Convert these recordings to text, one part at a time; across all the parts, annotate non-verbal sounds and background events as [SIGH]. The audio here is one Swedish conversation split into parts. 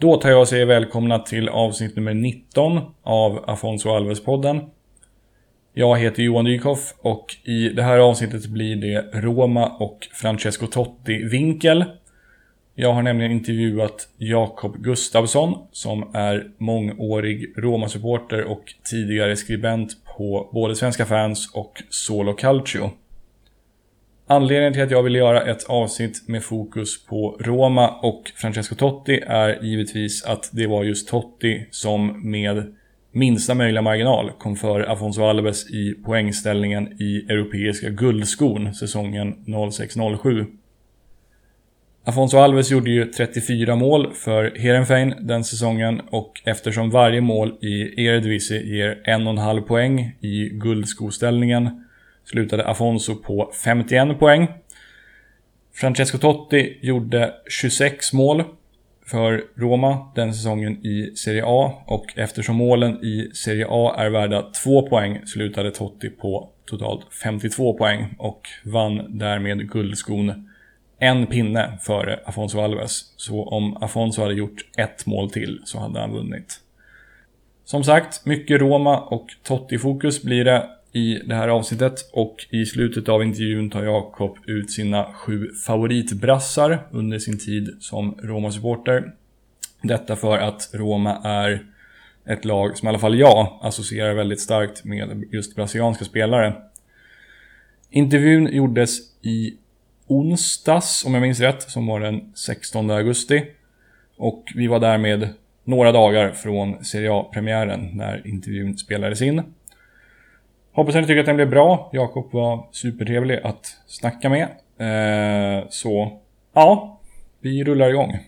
Då tar jag och säger välkomna till avsnitt nummer 19 av Afonso Alves-podden. Jag heter Johan Dykhoff och i det här avsnittet blir det Roma och Francesco Totti-vinkel. Jag har nämligen intervjuat Jakob Gustafsson som är mångårig Roma-supporter och tidigare skribent på både Svenska fans och Solo Calcio. Anledningen till att jag ville göra ett avsnitt med fokus på Roma och Francesco Totti är givetvis att det var just Totti som med minsta möjliga marginal kom före Afonso Alves i poängställningen i Europeiska guldskon säsongen 06-07. Afonso Alves gjorde ju 34 mål för Heerenveen den säsongen och eftersom varje mål i Eredivisie ger en och en halv poäng i guldskoställningen slutade Afonso på 51 poäng. Francesco Totti gjorde 26 mål för Roma den säsongen i Serie A och eftersom målen i Serie A är värda 2 poäng slutade Totti på totalt 52 poäng och vann därmed guldskon en pinne före Afonso Alves. Så om Afonso hade gjort ett mål till så hade han vunnit. Som sagt, mycket Roma och Totti-fokus blir det i det här avsnittet och i slutet av intervjun tar Jakob ut sina sju favoritbrassar under sin tid som Roma-supporter. Detta för att Roma är ett lag som i alla fall jag associerar väldigt starkt med just brasilianska spelare. Intervjun gjordes i onsdags, om jag minns rätt, som var den 16 augusti. Och vi var därmed några dagar från Serie A-premiären när intervjun spelades in. Hoppas att ni tycker att den blev bra. Jakob var supertrevlig att snacka med. Eh, så, ja, vi rullar igång.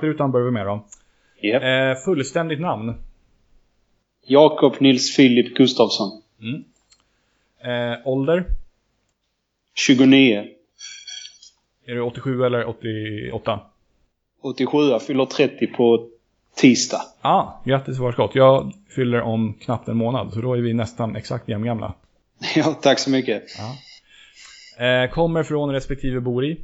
Faktarutan börjar vi med då. Japp. Eh, fullständigt namn. Jakob Nils Filip Gustafsson. Eh, ålder. 29. Är du 87 eller 88? 87. Jag fyller 30 på tisdag. Ah, grattis förskott. Jag fyller om knappt en månad, så då är vi nästan exakt jämngamla. [LAUGHS] Ja, tack så mycket. Eh, kommer från respektive bor i.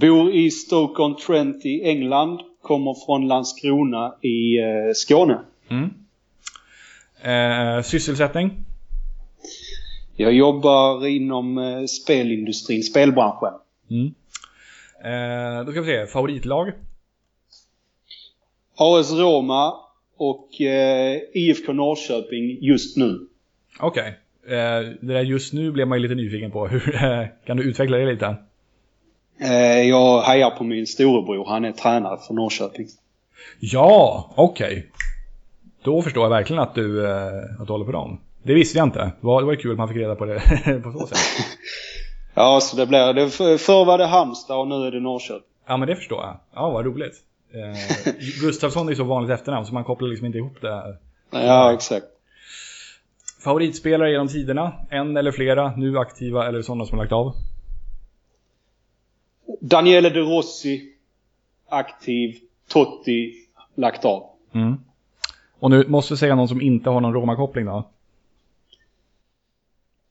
Bor i Stoke-on-Trent i England. Kommer från Landskrona i eh, Skåne. Eh, sysselsättning. Jag jobbar inom eh, spelindustrin, spelbranschen. Eh, då ska vi se, favoritlag. AS Roma och eh, IFK Norrköping just nu. Okej. Eh, det där just nu blev man ju lite nyfiken på. [LAUGHS] Hur, eh, kan du utveckla det lite? Eh, jag hejar på min storebror. Han är tränare för Norrköping. Ja, okej. Då förstår jag verkligen att du, eh, att du håller på dem. Det visste jag inte. Det var, det var kul att man fick reda på det [LAUGHS] på så sätt. [LAUGHS] Ja, så det blir det. för- Förr var det Halmstad och nu är det Norrköping. Ja, men det förstår jag. Ja, vad roligt. Eh, [LAUGHS] Gustafsson är så vanligt efternamn så man kopplar liksom inte ihop det. Ja, exakt. Favoritspelare genom tiderna? En eller flera? Nu aktiva eller sådana som har lagt av? Daniele De Rossi, aktiv. Totti, lagt av. Och nu måste vi säga någon som inte har någon Roma-koppling då.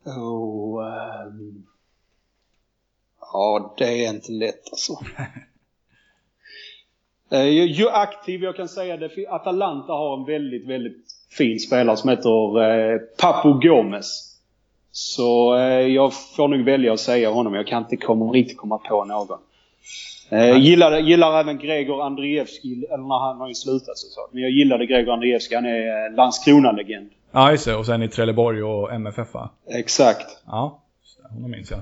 Oh, ehm. Ja, det är inte lätt alltså. [LAUGHS] Eh, ju- aktiv jag kan säga det, Atalanta har en väldigt, väldigt fin spelare som heter eh, Papu Gomes. Så eh, jag får nog välja att säga honom. Jag kan inte komma, riktigt komma på någon. Eh, gillar, gillar även Gregor Andreevski, eller när han har ju slutat så sagt. Men jag gillade Gregor Andreevski, han är eh, Landskrona-legend. Ja, just det. Och sen i Trelleborg och MFF va? Exakt. Ja, honom minns jag.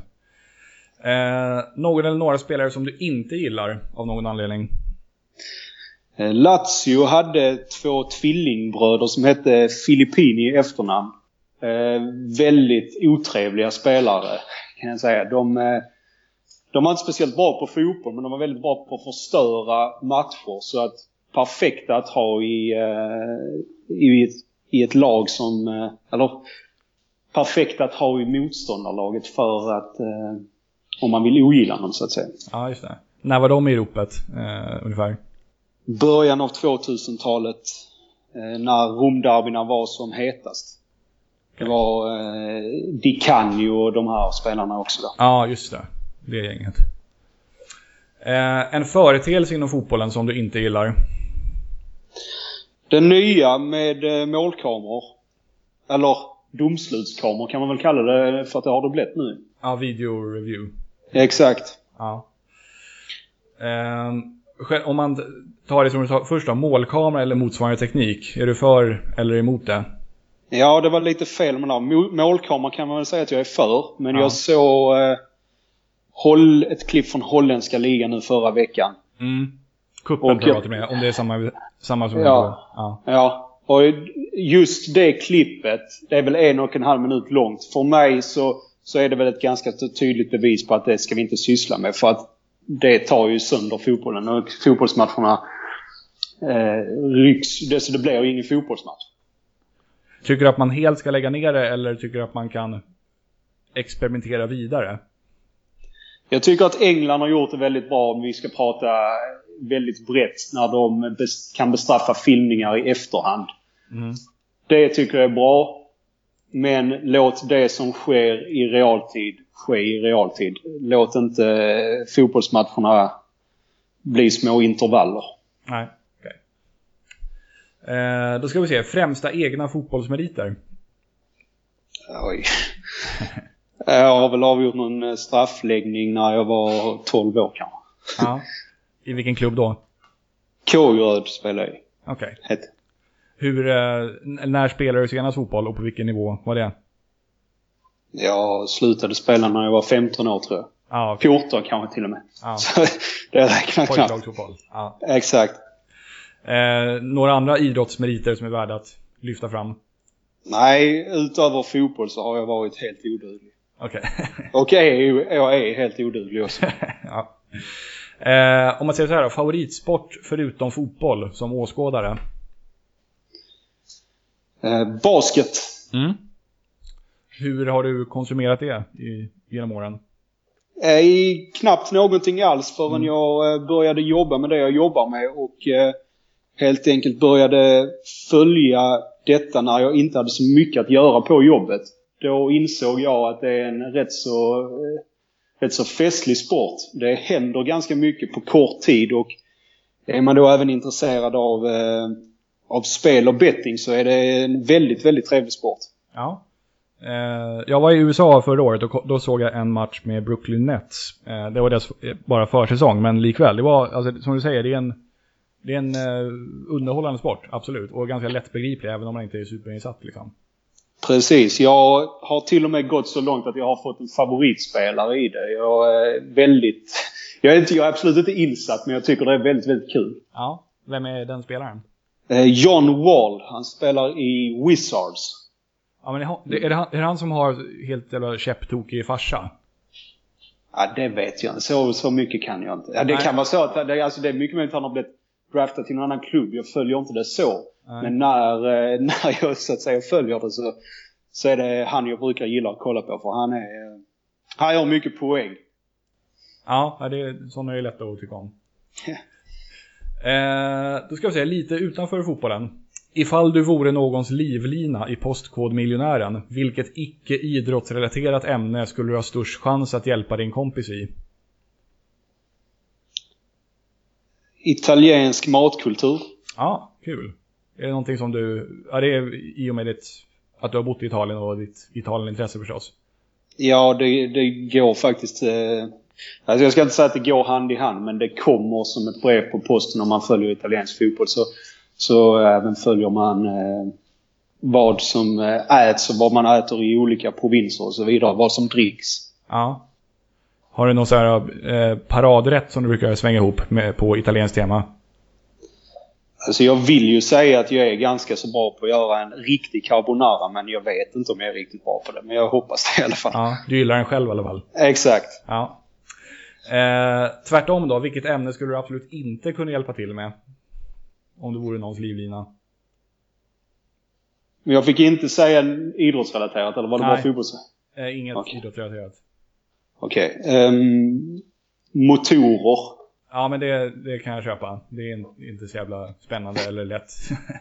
Eh, någon eller några spelare som du inte gillar av någon anledning? Eh, Lazio hade två tvillingbröder som hette Filippini i efternamn. Eh, väldigt otrevliga spelare kan jag säga. De, eh, de var inte speciellt bra på fotboll men de var väldigt bra på att förstöra matcher. Så att perfekta att ha i, eh, i, ett, i ett lag som... Eh, eller perfekta att ha i motståndarlaget för att... Eh, om man vill ogilla dem så att säga. Ja, just det. När var de i ropet eh, ungefär? Början av 2000-talet eh, när Romderbyna var som hetast. Det var eh, Di Canio och de här spelarna också då. Ja, just det. Det gänget. Eh, en företeelse inom fotbollen som du inte gillar? Den nya med eh, målkameror. Eller domslutskameror kan man väl kalla det för att det har det blivit nu. Ja, video review. Exakt. Ja. Eh, om man tar det som du sa först då, målkamera eller motsvarande teknik. Är du för eller emot det? Ja, det var lite fel med det där. Målkamera kan man väl säga att jag är för. Men ja. jag såg eh, ett klipp från holländska ligan nu förra veckan. Mm. Kuppen tror jag med, om det är samma, samma som ja, ja. ja. Och just det klippet, det är väl en och en halv minut långt. För mig så, så är det väl ett ganska tydligt bevis på att det ska vi inte syssla med. För att det tar ju sönder fotbollen och fotbollsmatcherna eh, rycks. Det, så det blir ju ingen fotbollsmatch. Tycker du att man helt ska lägga ner det eller tycker du att man kan experimentera vidare? Jag tycker att England har gjort det väldigt bra om vi ska prata väldigt brett när de kan bestraffa filmningar i efterhand. Mm. Det tycker jag är bra. Men låt det som sker i realtid ske i realtid. Låt inte fotbollsmatcherna bli små intervaller. Nej. Eh, då ska vi se, främsta egna fotbollsmeriter? Oj. jag [LAUGHS] har väl avgjort någon straffläggning när jag var 12 år kanske. Ja. I vilken klubb då? Kågeröd spelar jag i. Okej. Okay. Hur, eh, när spelade du senast fotboll och på vilken nivå var det? Jag slutade spela när jag var 15 år tror jag. Ah, okay. 14 kanske till och med. Ah. [LAUGHS] Så det räknar knappt. Ah. Exakt. Eh, några andra idrottsmeriter som är värda att lyfta fram? Nej, utöver fotboll så har jag varit helt oduglig. Okej. Okay. [LAUGHS] och är, jag är helt oduglig också. [LAUGHS] ja. Eh, om man säger så här då, favoritsport förutom fotboll som åskådare? Eh, basket. Mm. Hur har du konsumerat det i, genom åren? Eh, knappt någonting alls förrän mm. jag eh, började jobba med det jag jobbar med och eh, helt enkelt började följa detta när jag inte hade så mycket att göra på jobbet. Då insåg jag att det är en rätt så eh, rätt så festlig sport. Det händer ganska mycket på kort tid och är man då även intresserad av, eh, av spel och betting så är det en väldigt, väldigt trevlig sport. Ja. Eh, jag var i USA förra året och då såg jag en match med Brooklyn Nets. Det var deras bara försäsong, men likväl. Det var, alltså, som du säger, det är en, det är en uh, underhållande sport, absolut. Och ganska lättbegriplig, även om man inte är superinsatt liksom. Precis. Jag har till och med gått så långt att jag har fått en favoritspelare i det. Jag är väldigt... Jag är, inte, jag är absolut inte insatt, men jag tycker det är väldigt, väldigt kul. Ja. Vem är den spelaren? Eh, John Wall. Han spelar i Wizards. Ja, men är det han, är det han som har helt jävla käpptokig farsa? Ja, det vet jag inte. Så, så mycket kan jag inte. Ja, det Nej. kan vara så att det, alltså, det är mycket möjligt att han har blivit draftad till någon annan klubb. Jag följer inte det så. Nej. Men när, eh, [LAUGHS] när jag så att säga följer det så, så är det han jag brukar gilla att kolla på för han är... Han gör mycket poäng. Ja, det är, sådana är lätta att tycka om. [LAUGHS] eh, då ska vi säga lite utanför fotbollen. Ifall du vore någons livlina i Postkodmiljonären, vilket icke idrottsrelaterat ämne skulle du ha störst chans att hjälpa din kompis i? Italiensk matkultur. Ja, kul. Är det någonting som du, ja det är i och med ditt, att du har bott i Italien och ditt Italienintresse förstås? Ja, det, det går faktiskt, eh, alltså jag ska inte säga att det går hand i hand, men det kommer som ett brev på posten om man följer italiensk fotboll. Så, så även följer man eh, vad som eh, äts och vad man äter i olika provinser och så vidare, vad som dricks. Ja. Har du någon så här eh, paradrätt som du brukar svänga ihop med, på italienskt tema? Alltså jag vill ju säga att jag är ganska så bra på att göra en riktig carbonara men jag vet inte om jag är riktigt bra på det. Men jag hoppas det i alla fall. Ja, du gillar den själv i alla fall. Exakt. Ja. Eh, tvärtom då, vilket ämne skulle du absolut inte kunna hjälpa till med? Om det vore någons livlina. Men jag fick inte säga idrottsrelaterat eller var det Nej. bara fotbolls? Eh, inget Okej. idrottsrelaterat. Okej. Ehm, motorer. Ja, men det, det kan jag köpa. Det är in- inte så jävla spännande eller lätt.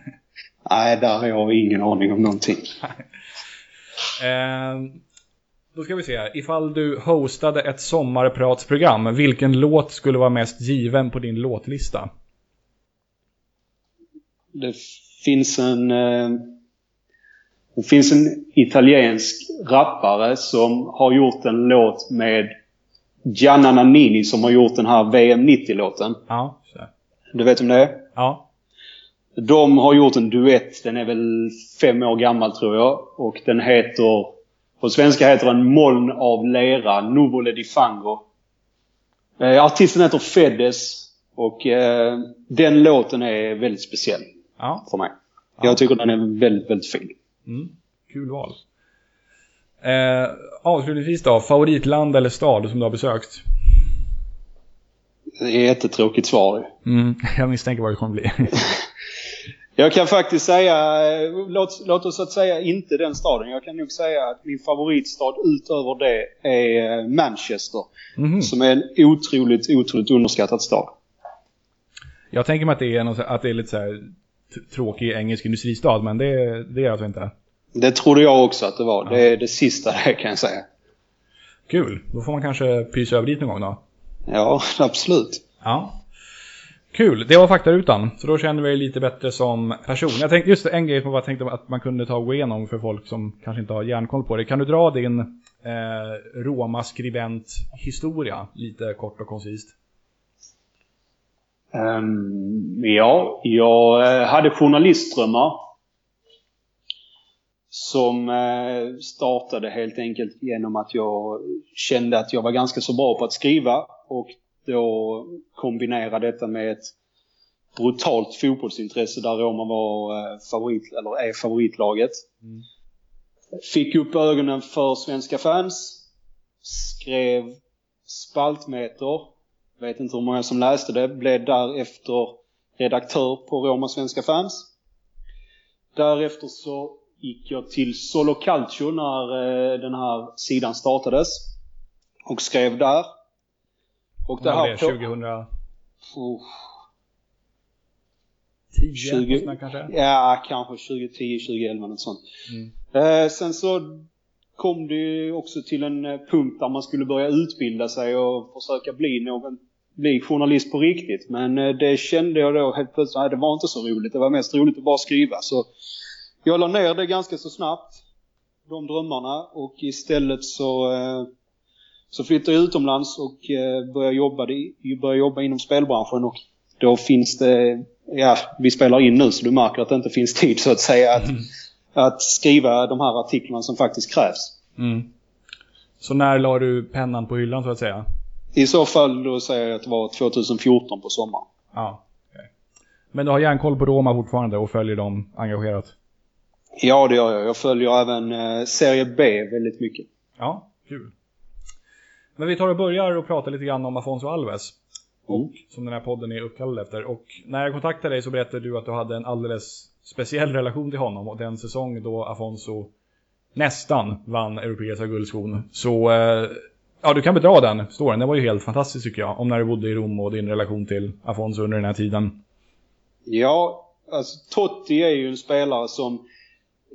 [LAUGHS] Nej, där har jag ingen aning om någonting. [LAUGHS] eh, då ska vi se. Ifall du hostade ett sommarpratsprogram, vilken låt skulle vara mest given på din låtlista? Det finns en... Eh, det finns en italiensk rappare som har gjort en låt med Gianna Nannini som har gjort den här VM 90-låten. Ja, så. Du vet om det är? ja. De har gjort en duett. Den är väl fem år gammal tror jag. Och den heter... På svenska heter den Moln av lera, Nuvole di Fango. Eh, artisten heter Fedes. Och eh, den låten är väldigt speciell ja. för mig. Jag tycker den är väldigt, väldigt fin. Mm. Kul val. Eh, avslutningsvis då, favoritland eller stad som du har besökt? Det är ett jättetråkigt svar. Mm, [LAUGHS] jag misstänker vad det kommer bli. [LAUGHS] Jag kan faktiskt säga, låt, låt oss att säga inte den staden. Jag kan nog säga att min favoritstad utöver det är eh, Manchester. Mhm. Som är en otroligt, otroligt underskattad stad. Jag tänker mig att det är, något, att det är lite så tråkig engelsk industristad, men det, det är det alltså inte. Det trodde jag också att det var. Det är det sista det kan jag säga. Kul, då får man kanske pysa över dit någon gång då. Ja, [LAUGHS] absolut. Ja. Kul, det var faktarutan. Så då känner vi lite bättre som person. Jag tänkte just en grej som jag tänkte att man kunde ta och gå igenom för folk som kanske inte har järnkoll på det. Kan du dra din eh, Roma-skribent-historia lite kort och koncist? Ehm, ja, jag eh, hade journalistdrömmar. Som eh, startade helt enkelt genom att jag kände att jag var ganska så bra på att skriva och då kombinera detta med ett brutalt fotbollsintresse där Roma var eh, favorit, eller är favoritlaget. Mm. Fick upp ögonen för svenska fans. Skrev spaltmeter. Vet inte hur många som läste det. Blev därefter redaktör på Roma svenska fans. Därefter så gick jag till Solo Calcio när eh, den här sidan startades. Och skrev där. Och det här det? på- 2010 Oh, 20... 20 kanske? Ja, kanske 2010, 2011 något sånt. Mm. Eh, sen så kom det ju också till en eh, punkt där man skulle börja utbilda sig och försöka bli någon, bli journalist på riktigt. Men eh, det kände jag då helt plötsligt, nej det var inte så roligt. Det var mest roligt att bara skriva. Så jag la ner det ganska så snabbt, de drömmarna. Och istället så, eh, så flyttade jag utomlands och eh, började, jobba, började jobba inom spelbranschen. Och då finns det, ja vi spelar in nu så du märker att det inte finns tid så att säga att, att skriva de här artiklarna som faktiskt krävs. Mm. Så när la du pennan på hyllan så att säga? I så fall då säger jag att det var 2014 på sommaren. Ja. okej. Men du har järnkoll på Roma fortfarande och följer dem engagerat? Ja, det gör jag. Jag följer även eh, Serie B väldigt mycket. Ja, kul. Men vi tar och börjar och pratar lite grann om Afonso Alves. Mm. Som den här podden är uppkallad efter. Och när jag kontaktade dig så berättade du att du hade en alldeles speciell relation till honom. Och den säsong då Afonso nästan vann Europeiska guldskon. Så eh, ja, du kan bedra den storyn. Den var ju helt fantastisk tycker jag. Om när du bodde i Rom och din relation till Afonso under den här tiden. Ja, alltså Totti är ju en spelare som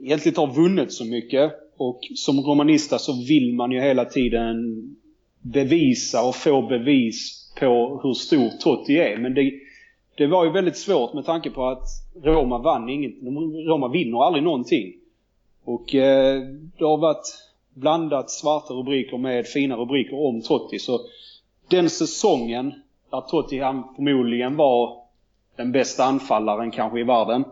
egentligen har vunnit så mycket. Och som romanista så vill man ju hela tiden bevisa och få bevis på hur stor Totti är. Men det, det var ju väldigt svårt med tanke på att Roma vann inget. Roma vinner aldrig någonting. Och eh, det har varit blandat svarta rubriker med fina rubriker om Totti. Så den säsongen där Totti han förmodligen var den bästa anfallaren kanske i världen.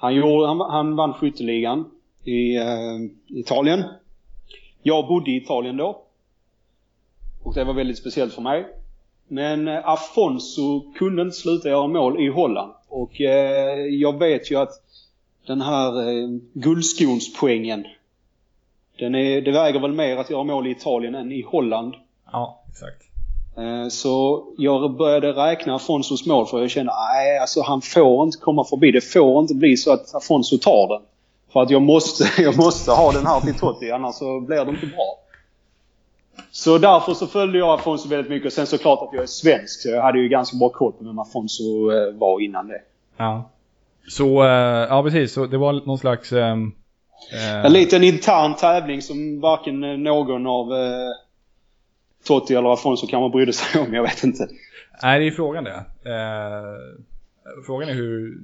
Han, gjorde, han, han vann skytteligan i eh, Italien. Jag bodde i Italien då. Och det var väldigt speciellt för mig. Men eh, Afonso kunde inte sluta göra mål i Holland. Och eh, jag vet ju att den här eh, guldskonspoängen, den är, det väger väl mer att göra mål i Italien än i Holland. Ja, exakt. Eh, så jag började räkna Afonsos mål för jag kände nej alltså han får inte komma förbi. Det får inte bli så att Afonso tar den. För att jag måste, [LAUGHS] jag måste ha den här till Totti annars så blir det inte bra. Så därför så följde jag Afonso väldigt mycket. Och sen såklart att jag är svensk så jag hade ju ganska bra koll på vem Afonso eh, var innan det. Ja. Så, eh, ja precis. Så det var någon slags... ehm, eh, En liten intern tävling som varken någon av Totti eller Afonso kanske brydde sig [LAUGHS] om. Jag vet inte. Nej, det är frågan det. Eh, frågan är hur,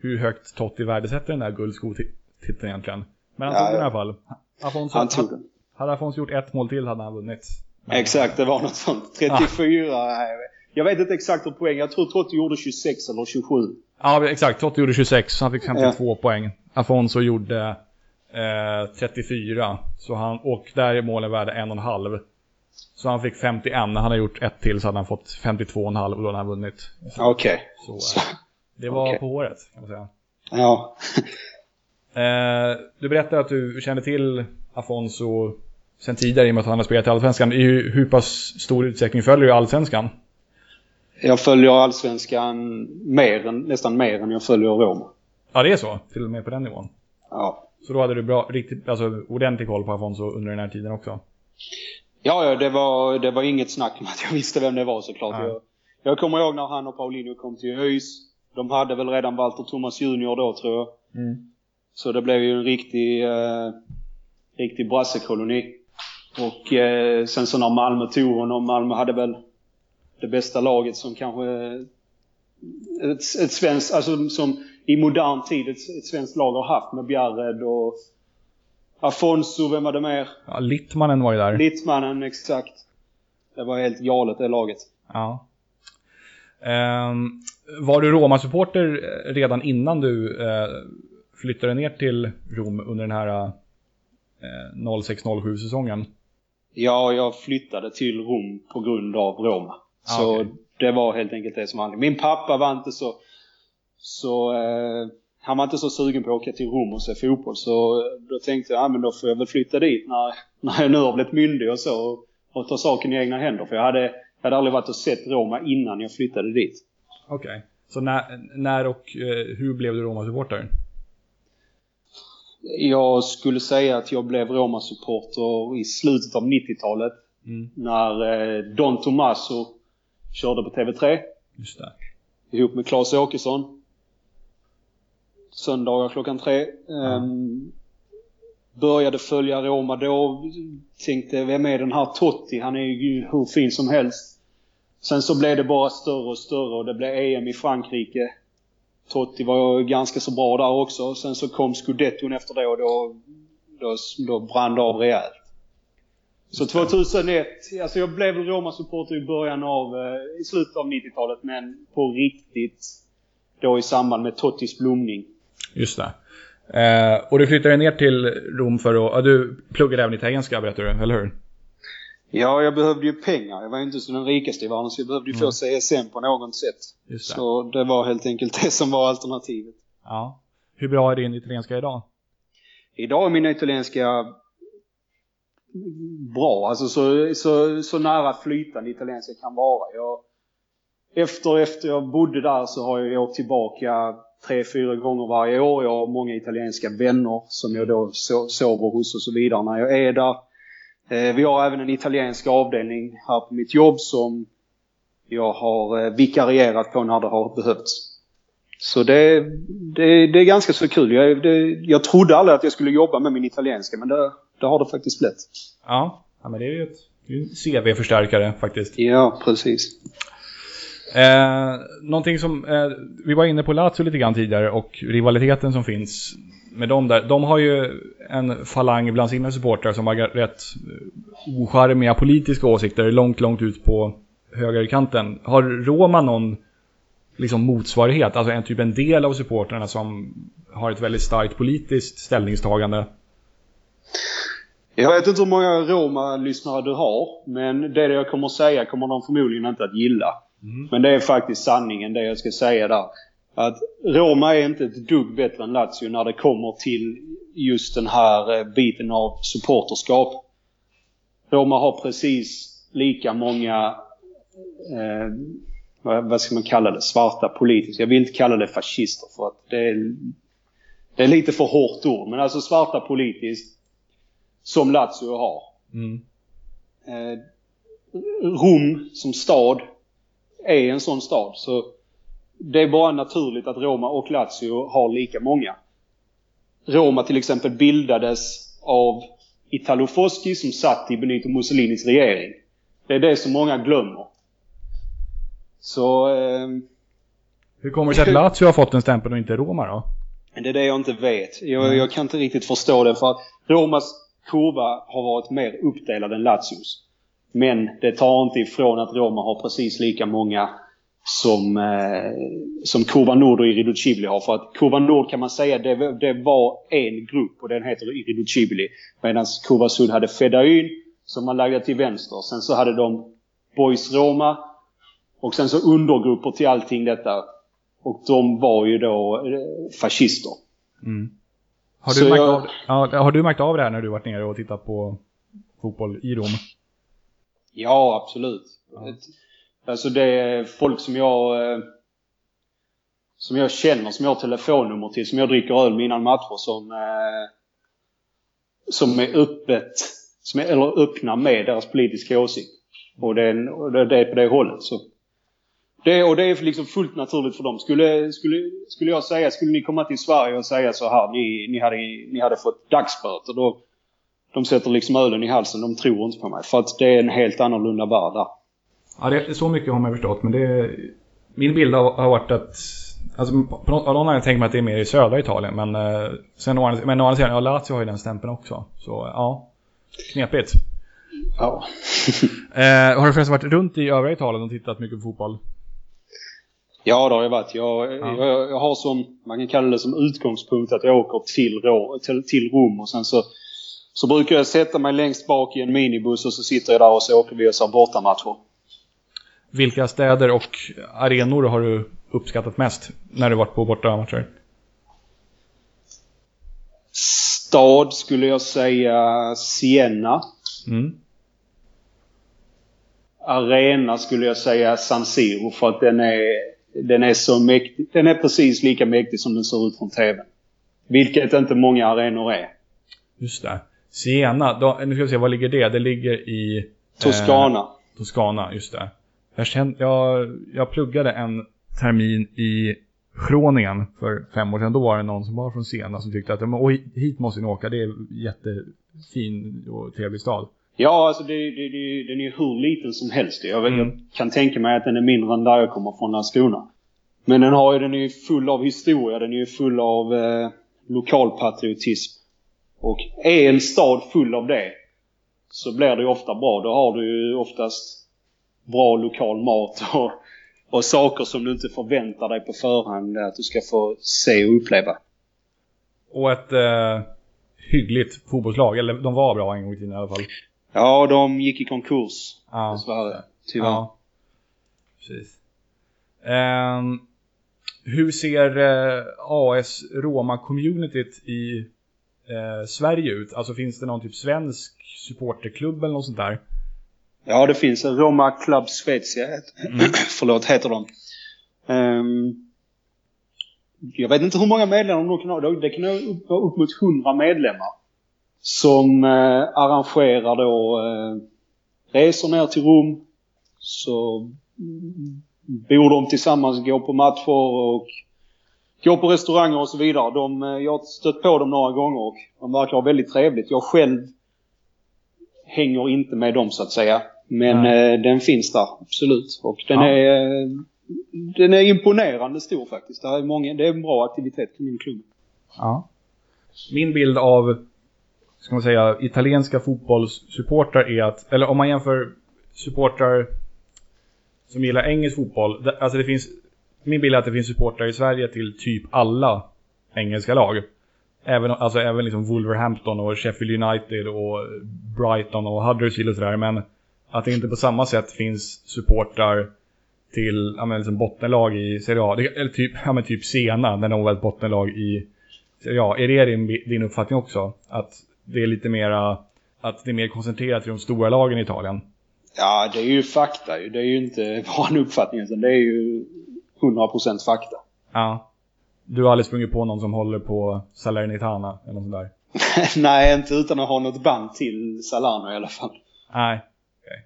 hur högt Totti värdesätter den där guldskotiteln egentligen. Men han Ja, tog den i ja. alla fall. Afonso, Han tog den. Hade Afonso gjort ett mål till hade han vunnit. Men- Exakt, det var något sånt. 34. nej, Jag vet inte exakt hur poäng. Jag tror Totti gjorde 26 eller 27. Ja, exakt. Totti gjorde 26, så han fick 52 poäng. Afonso gjorde eh, 34. Så han, och där är målen värda en och en halv. Så han fick 51. När han hade gjort ett till så hade han fått 52,5 och då hade han vunnit. Okej. Så, eh, det var Okej. på håret, kan man säga. Ja. Eh, du berättade att du kände till Afonso sen tidigare i och med att han har spelat i Allsvenskan. I hur, hur pass stor utsträckning följer du Allsvenskan? Jag följer Allsvenskan mer än, nästan mer än jag följer Roma. Ja, det är så. Till och med på den nivån. Ja. Så då hade du bra, riktigt, alltså ordentlig koll på Afonso under den här tiden också? Ja, ja det, var, det var inget snack om att jag visste vem det var såklart. Nej. Jag, jag kommer ihåg när han och Paulinho kom till ÖIS. De hade väl redan Walter Thomas Junior då tror jag. Mm. Så det blev ju en riktig, eh, riktig brassekoloni. Och eh, sen så när Malmö tog honom, Malmö hade väl det bästa laget som kanske ett, ett svenskt, alltså som i modern tid ett, ett svenskt lag har haft med Bjarred och Afonso, vem var det mer? Ja, Littmannen var ju där. Littmannen, exakt. Det var helt galet det laget. Ja. Ehm, var du Roma-supporter redan innan du eh, flyttade ner till Rom under den här eh, 06-07 säsongen? Ja, jag flyttade till Rom på grund av Roma. Ah, så okej. det var helt enkelt det som anledningen. Min pappa var inte så... så eh, han var inte så sugen på att åka till Rom och se fotboll. Så eh, då tänkte jag, ja men då får jag väl flytta dit när, [LAUGHS] när jag nu har blivit myndig och så. Och, och ta saken i egna händer. För jag hade, jag hade aldrig varit och sett Roma innan jag flyttade dit. Okej. Så när, när och eh, hur blev du Roma-supporter? Jag skulle säga att jag blev Roma-supporter i slutet av 90-talet. Mm. När eh, Don Tomaso körde på TV3 Just det. ihop med Claes Åkesson. Söndagar klockan tre. Ehm, började följa Roma då. Tänkte, vem är den här Totti? Han är ju hur fin som helst. Sen så blev det bara större och större och det blev EM i Frankrike. Totti var ganska så bra där också. Sen så kom Scudetton efter det och då, då, då brann det av rejält. Så 2001, alltså jag blev Roma-supporter i början av, eh, i slutet av 90-talet men på riktigt då i samband med Tottis blomning. Just det. Eh, och du flyttade ner till Rom för att... Ja, du pluggade även italienska berättar du, eller hur? Ja, jag behövde ju pengar. Jag var ju inte så den rikaste i världen så jag behövde ju få CSN på något sätt. Just det. Så det var helt enkelt det som var alternativet. Ja. Hur bra är din italienska idag? Idag är min italienska bra. Alltså så, så, så nära flytande italienska kan vara. Jag, efter, efter jag bodde där så har jag åkt tillbaka tre, fyra gånger varje år. Jag har många italienska vänner som jag då so, sover hos och så vidare när jag är där. Eh, vi har även en italiensk avdelning här på mitt jobb som jag har eh, vikarierat på när det har behövts. Så det, det, det är ganska så kul. Jag, det, jag trodde aldrig att jag skulle jobba med min italienska men det, det har det faktiskt blivit. Ja. Men det är ju ett, CV-förstärkare faktiskt. Ja, precis. Eh, någonting som, eh, vi var inne på Lazio lite grann tidigare och rivaliteten som finns med dem där. De har ju en falang bland sina supportrar som har rätt ocharmiga politiska åsikter långt, långt ut på högerkanten. Har Roma någon liksom motsvarighet, alltså en typ en del av supportrarna som har ett väldigt starkt politiskt ställningstagande? Jag vet inte hur många Roma-lyssnare du har, men det jag kommer att säga kommer de förmodligen inte att gilla. Mm. Men det är faktiskt sanningen det jag ska säga där. Att Roma är inte ett dugg bättre än Lazio när det kommer till just den här eh, biten av supporterskap. Roma har precis lika många, eh, vad ska man kalla det, svarta politiker. Jag vill inte kalla det fascister för att det är, det är lite för hårt ord. Men alltså svarta politiskt som Lazio har. Mm. Eh, Rom som stad är en sån stad. Så det är bara naturligt att Roma och Lazio har lika många. Roma till exempel bildades av Italo Foschi som satt i Benito Mussolinis regering. Det är det som många glömmer. Så... Eh, Hur kommer det sig att Lazio har fått en stämpel och inte Roma då? Det är det jag inte vet. Jag, jag kan inte riktigt förstå det för att Romas kurva har varit mer uppdelad än Lazios. Men det tar inte ifrån att Roma har precis lika många som, eh, som Kurva Nord och Irriducibili har. För att Kurva Nord kan man säga det, det var en grupp och den heter Irriducibili. Medan Kurva Sud hade Fedain som man lagde till vänster. Sen så hade de Boys Roma och sen så undergrupper till allting detta. Och de var ju då eh, fascister. Mm. Har, du märkt jag... av, ja, har du märkt av det här när du varit nere och tittat på fotboll i Rom? Ja, absolut. Ja. Alltså det är folk som jag eh, som jag känner, som jag har telefonnummer till, som jag dricker öl med innan matcher som eh, som är öppet, som är, eller öppna med deras politiska åsikt. Och det, är, det är på det hållet. Så. Det, och det är liksom fullt naturligt för dem. Skulle, skulle, skulle jag säga, skulle ni komma till Sverige och säga så här, ni, ni, hade, ni hade fått dagsböter. Då, de sätter liksom ölen i halsen, de tror inte på mig. För att det är en helt annorlunda värld där. Ja, det, så mycket har man förstått. Men det, min bild har, har varit att Alltså, på något, av någon anledning tänker man att det är mer i södra Italien. Men, eh, sen, men å andra sidan, ja, Lazio har ju den stämpeln också. Så ja, knepigt. Ja. [LAUGHS] eh, har du förresten varit runt i övriga Italien och tittat mycket på fotboll? Ja, det har jag varit. Jag, ja. jag, jag, har som, man kan kalla det som utgångspunkt att jag åker till, till, till Rom och sen så, så brukar jag sätta mig längst bak i en minibuss och så sitter jag där och så åker vi och ser bortamatcher. Vilka städer och arenor har du uppskattat mest när du varit på bortamatcher? Stad skulle jag säga Siena. Mm. Arena skulle jag säga San Siro för att den är, den är så mäktig. Den är precis lika mäktig som den ser ut från TV. Vilket inte många arenor är. Just det. Siena, då, nu ska vi se, var ligger det? Det ligger i... Toscana. Eh, Toscana, just det. Jag, kände, jag, jag pluggade en termin i Groningen för fem år sedan. Då var det någon som var från Siena som tyckte att hit måste ni åka, det är jättefin och trevlig stad. Ja, alltså det, det, det, den är hur liten som helst. Jag, mm. jag kan tänka mig att den är mindre än där jag kommer från Landskrona. Men den, har, den är full av historia, den är full av eh, lokalpatriotism. Och är en stad full av det så blir det ju ofta bra. Då har du ju oftast bra lokal mat och, och saker som du inte förväntar dig på förhand att du ska få se och uppleva. Och ett eh, hyggligt fotbollslag, eller de var bra en gång i tiden i alla fall. Ja, de gick i konkurs. Ja. Dessvärre. Tyvärr. Ja. Precis. Um, hur ser uh, AS Roma-communityt i uh, Sverige ut? Alltså finns det någon typ svensk supporterklubb eller något sånt där? Ja, det finns en Roma Club Svezia, mm. [CLEARS THROAT] förlåt, heter de. Um, jag vet inte hur många medlemmar de kan ha. Det kan vara upp mot 100 medlemmar. Som eh, arrangerar då eh, resor ner till Rom. Så bor de tillsammans, går på matcher och går på restauranger och så vidare. De, eh, jag har stött på dem några gånger och de verkar ha väldigt trevligt. Jag själv hänger inte med dem så att säga. Men eh, den finns där, absolut. Och den, ja. är, den är imponerande stor faktiskt. Det är, många, det är en bra aktivitet kring min klubb. Ja. Min bild av ska man säga, italienska fotbollssupportrar är att, eller om man jämför supportrar som gillar engelsk fotboll, alltså det finns, min bild är att det finns supportrar i Sverige till typ alla engelska lag. Även, alltså, även liksom Wolverhampton och Sheffield United och Brighton och Huddersfield och sådär. Men att det inte på samma sätt finns supportrar till ja, men liksom bottenlag i Serie A. Eller typ, ja, men typ Sena när de var ett bottenlag i Serie A. Är det din, din uppfattning också? Att det är lite mera, att det är mer koncentrerat till de stora lagen i Italien? Ja, det är ju fakta Det är ju inte [LAUGHS] bara en uppfattning utan det är ju 100% fakta. Ja. Du har aldrig sprungit på någon som håller på Salernitana eller något där? [LAUGHS] Nej, inte utan att ha något band till Salerno i alla fall. Nej. Okay.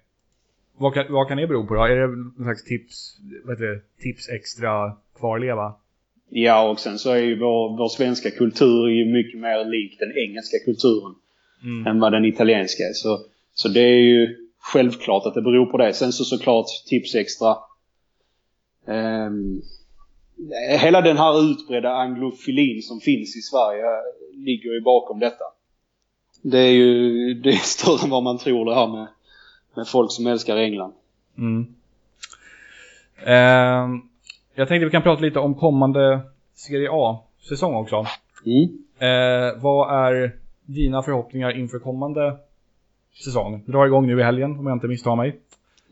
Vad, kan, vad kan det bero på då? Är det någon slags tips, vad heter det, tips extra kvarleva? Ja, och sen så är ju vår, vår svenska kultur ju mycket mer lik den engelska kulturen mm. än vad den italienska är. Så, så det är ju självklart att det beror på det. Sen så såklart tips extra. Um, hela den här utbredda anglofilin som finns i Sverige ligger ju bakom detta. Det är ju det är större än vad man tror det här med, med folk som älskar England. Mm. Uh, jag tänkte vi kan prata lite om kommande Serie A-säsong också. Mm. Uh, vad är dina förhoppningar inför kommande säsong? Drar igång nu i helgen om jag inte misstar mig.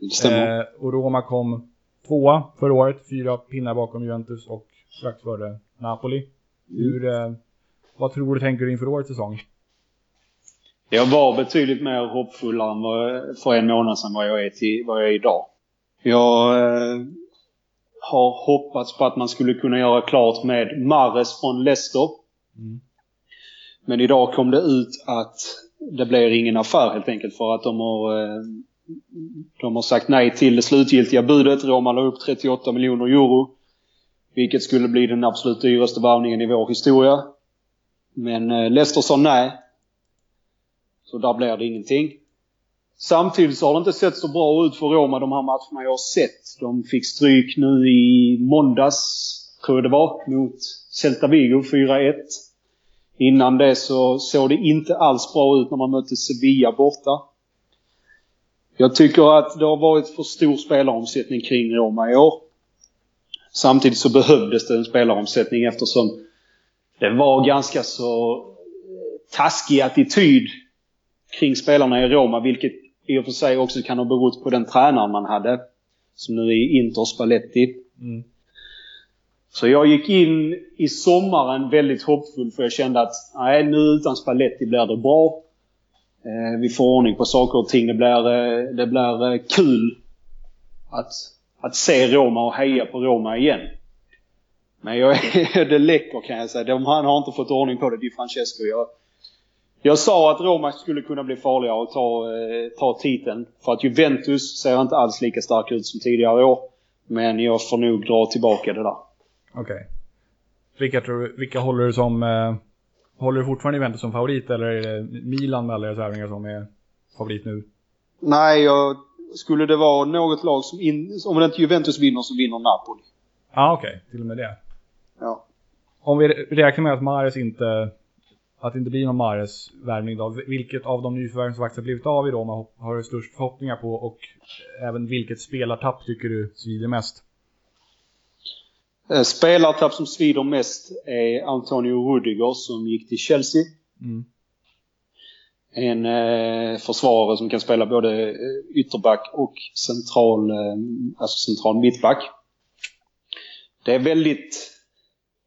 Det stämmer. Uh, och Roma kom tvåa förra året, fyra pinnar bakom Juventus och strax före Napoli. Mm. Hur, eh, vad tror du tänker du inför årets säsong? Jag var betydligt mer hoppfullare än för en månad sedan vad jag är, till, vad jag är idag. Jag eh, har hoppats på att man skulle kunna göra klart med Mares från Leicester. Mm. Men idag kom det ut att det blir ingen affär helt enkelt för att de har eh, de har sagt nej till det slutgiltiga budet. Roma la upp 38 miljoner euro. Vilket skulle bli den absolut dyraste varvningen i vår historia. Men eh, Leicester sa nej. Så där blir det ingenting. Samtidigt så har det inte sett så bra ut för Roma de här matcherna jag har sett. De fick stryk nu i måndags, tror jag det var, mot Celta Vigo 4-1. Innan det så såg det inte alls bra ut när man mötte Sevilla borta. Jag tycker att det har varit för stor spelaromsättning kring Roma i år. Samtidigt så behövdes det en spelaromsättning eftersom det var ganska så eh, taskig attityd kring spelarna i Roma, vilket i och för sig också kan ha berott på den tränaren man hade. Som nu är Inter Spalletti. Mm. Så jag gick in i sommaren väldigt hoppfull för jag kände att nej, nu utan Spalletti blir det bra. Eh, vi får ordning på saker och ting. Det blir, eh, det blir eh, kul att, att se Roma och heja på Roma igen. Men jag, [LAUGHS] det läcker kan jag säga. De, han har inte fått ordning på det, Di Francesco. Jag, jag sa att Roma skulle kunna bli farliga och ta, eh, ta titeln. För att Juventus ser inte alls lika stark ut som tidigare år. Men jag får nog dra tillbaka det där. Okej. Okay. Vilka, vilka håller du som eh, Håller du fortfarande Juventus som favorit eller är det Milan med alla deras värvningar som är favorit nu? Nej, jag, skulle det vara något lag som in, om det inte Juventus vinner så vinner Napoli. Ja, ah, okej. Okay. Till och med det. Ja. Om vi räknar med att Mares inte att det inte blir någon Mares värvning då. Vilket av de nyförvärven som faktiskt har blivit av i Roma har du störst förhoppningar på och även vilket spelartapp tycker du svider mest? Eh, spelartapp som svider mest är Antonio Rudiger som gick till Chelsea. Mm. En eh, försvarare som kan spela både eh, ytterback och central, eh, alltså central mittback. Det är väldigt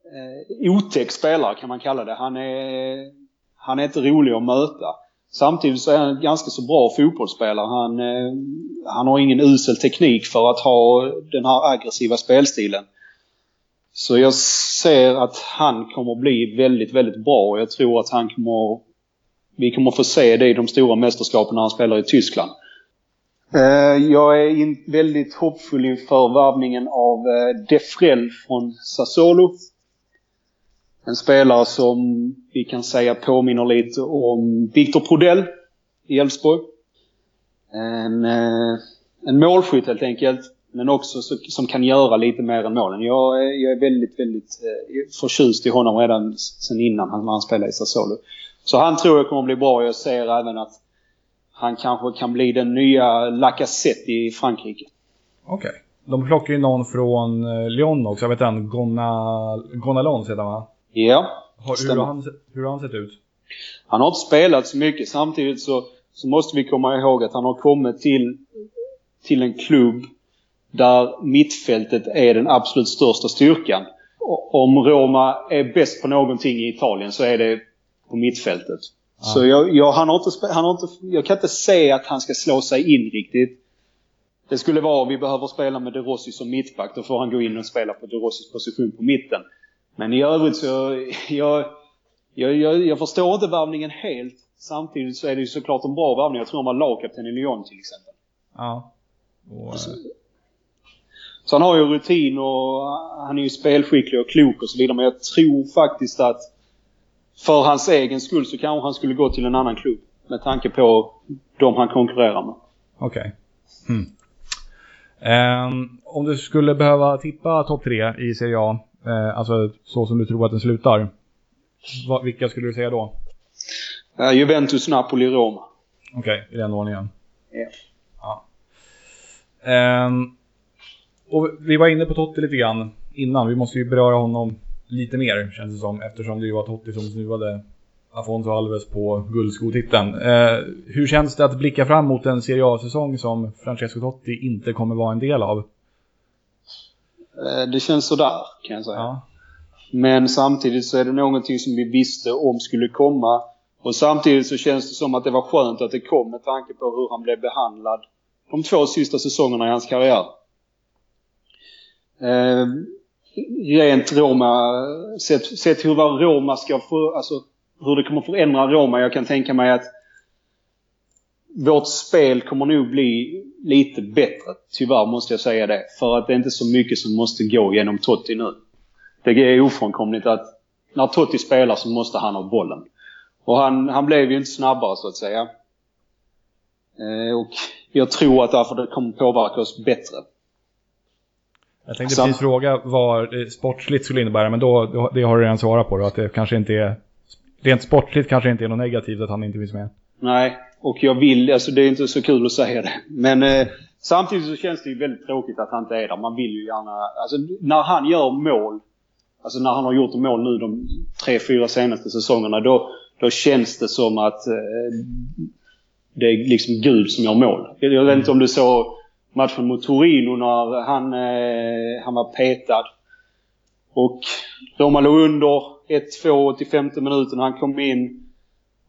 eh, otäck spelare kan man kalla det. Han är, han är inte rolig att möta. Samtidigt så är han en ganska så bra fotbollsspelare. Han, eh, han har ingen usel teknik för att ha den här aggressiva spelstilen. Så jag ser att han kommer bli väldigt, väldigt bra och jag tror att han kommer... Vi kommer få se det i de stora mästerskapen när han spelar i Tyskland. Eh, jag är väldigt hoppfull inför värvningen av eh, Defrell från Sassuolo. En spelare som vi kan säga påminner lite om Victor Prodell i Elfsborg. En, eh, en målskytt helt enkelt. Men också så, som kan göra lite mer än målen. Jag, jag är väldigt, väldigt eh, förtjust i honom redan sen innan han, han spelade i Sassuolo. Så han tror jag kommer bli bra. Jag ser även att han kanske kan bli den nya Lacazette i Frankrike. Okej. Okay. De plockar ju någon från eh, Lyon också. Jag vet inte, Gonalons heter han va? Ja. Hur, Stämmer. har han, hur har han sett ut? Han har inte spelat så mycket. Samtidigt så, så måste vi komma ihåg att han har kommit till, till en klubb där mittfältet är den absolut största styrkan. Om Roma är bäst på någonting i Italien så är det på mittfältet. Så jag, jag, han har inte, han har inte, jag kan inte se att han ska slå sig in riktigt. Det skulle vara vi behöver spela med De Rossi som mittback. Då får han gå in och spela på De Rossis position på mitten. Men i övrigt så, [LAUGHS] jag, jag, jag, jag förstår inte värvningen helt. Samtidigt så är det ju såklart en bra värvning. Jag tror han var lagkapten i Lyon till exempel. Ja. Och, eh, Så han har ju rutin och han är ju spelskicklig och klok och så vidare. Men jag tror faktiskt att för hans egen skull så kanske han skulle gå till en annan klubb. Med tanke på de han konkurrerar med. Okej. Hmm. Ehm, om du skulle behöva tippa topp tre i Serie A, eh, alltså så som du tror att den slutar. Va, vilka skulle du säga då? Uh, Juventus, Napoli, Roma. Okej, i den ordningen. Ja. Ja. Ehm, och vi var inne på Totti lite grann innan. Vi måste ju beröra honom lite mer känns det som. Eftersom det ju var Totti som snuvade Afonso Alves på guldskotiteln. Eh, hur känns det att blicka fram mot en Serie A-säsong som Francesco Totti inte kommer vara en del av? Eh, det känns sådär kan jag säga. Ja. Men samtidigt så är det någonting som vi visste om skulle komma. Och samtidigt så känns det som att det var skönt att det kom med tanke på hur han blev behandlad de två sista säsongerna i hans karriär. Eh, rent Roma, sett, sett hur vad Roma ska få, alltså hur det kommer förändra Roma. Jag kan tänka mig att vårt spel kommer nog bli lite bättre. Tyvärr måste jag säga det. För att det är inte så mycket som måste gå genom Totti nu. Det är ofrånkomligt att när Totti spelar så måste han ha bollen. Och han, han blev ju inte snabbare så att säga. Eh, och jag tror att därför det kommer påverka oss bättre. Jag tänkte Så- precis fråga vad sportsligt skulle innebära, men då, det har du redan svarat på då, att det kanske inte är... Rent sportsligt kanske inte är något negativt att han inte finns med. Nej, och jag vill, alltså det är inte så kul att säga det. Men eh, samtidigt så känns det ju väldigt tråkigt att han inte är där. Man vill ju gärna, alltså när han gör mål, alltså när han har gjort mål nu de tre, fyra senaste säsongerna, då, då känns det som att eh, det är liksom Gud som gör mål. Jag, jag vet inte om du såg matchen mot Torino när han, eh, han var petad. Och Roma låg under 1-2 till femte minuten. Han kom in.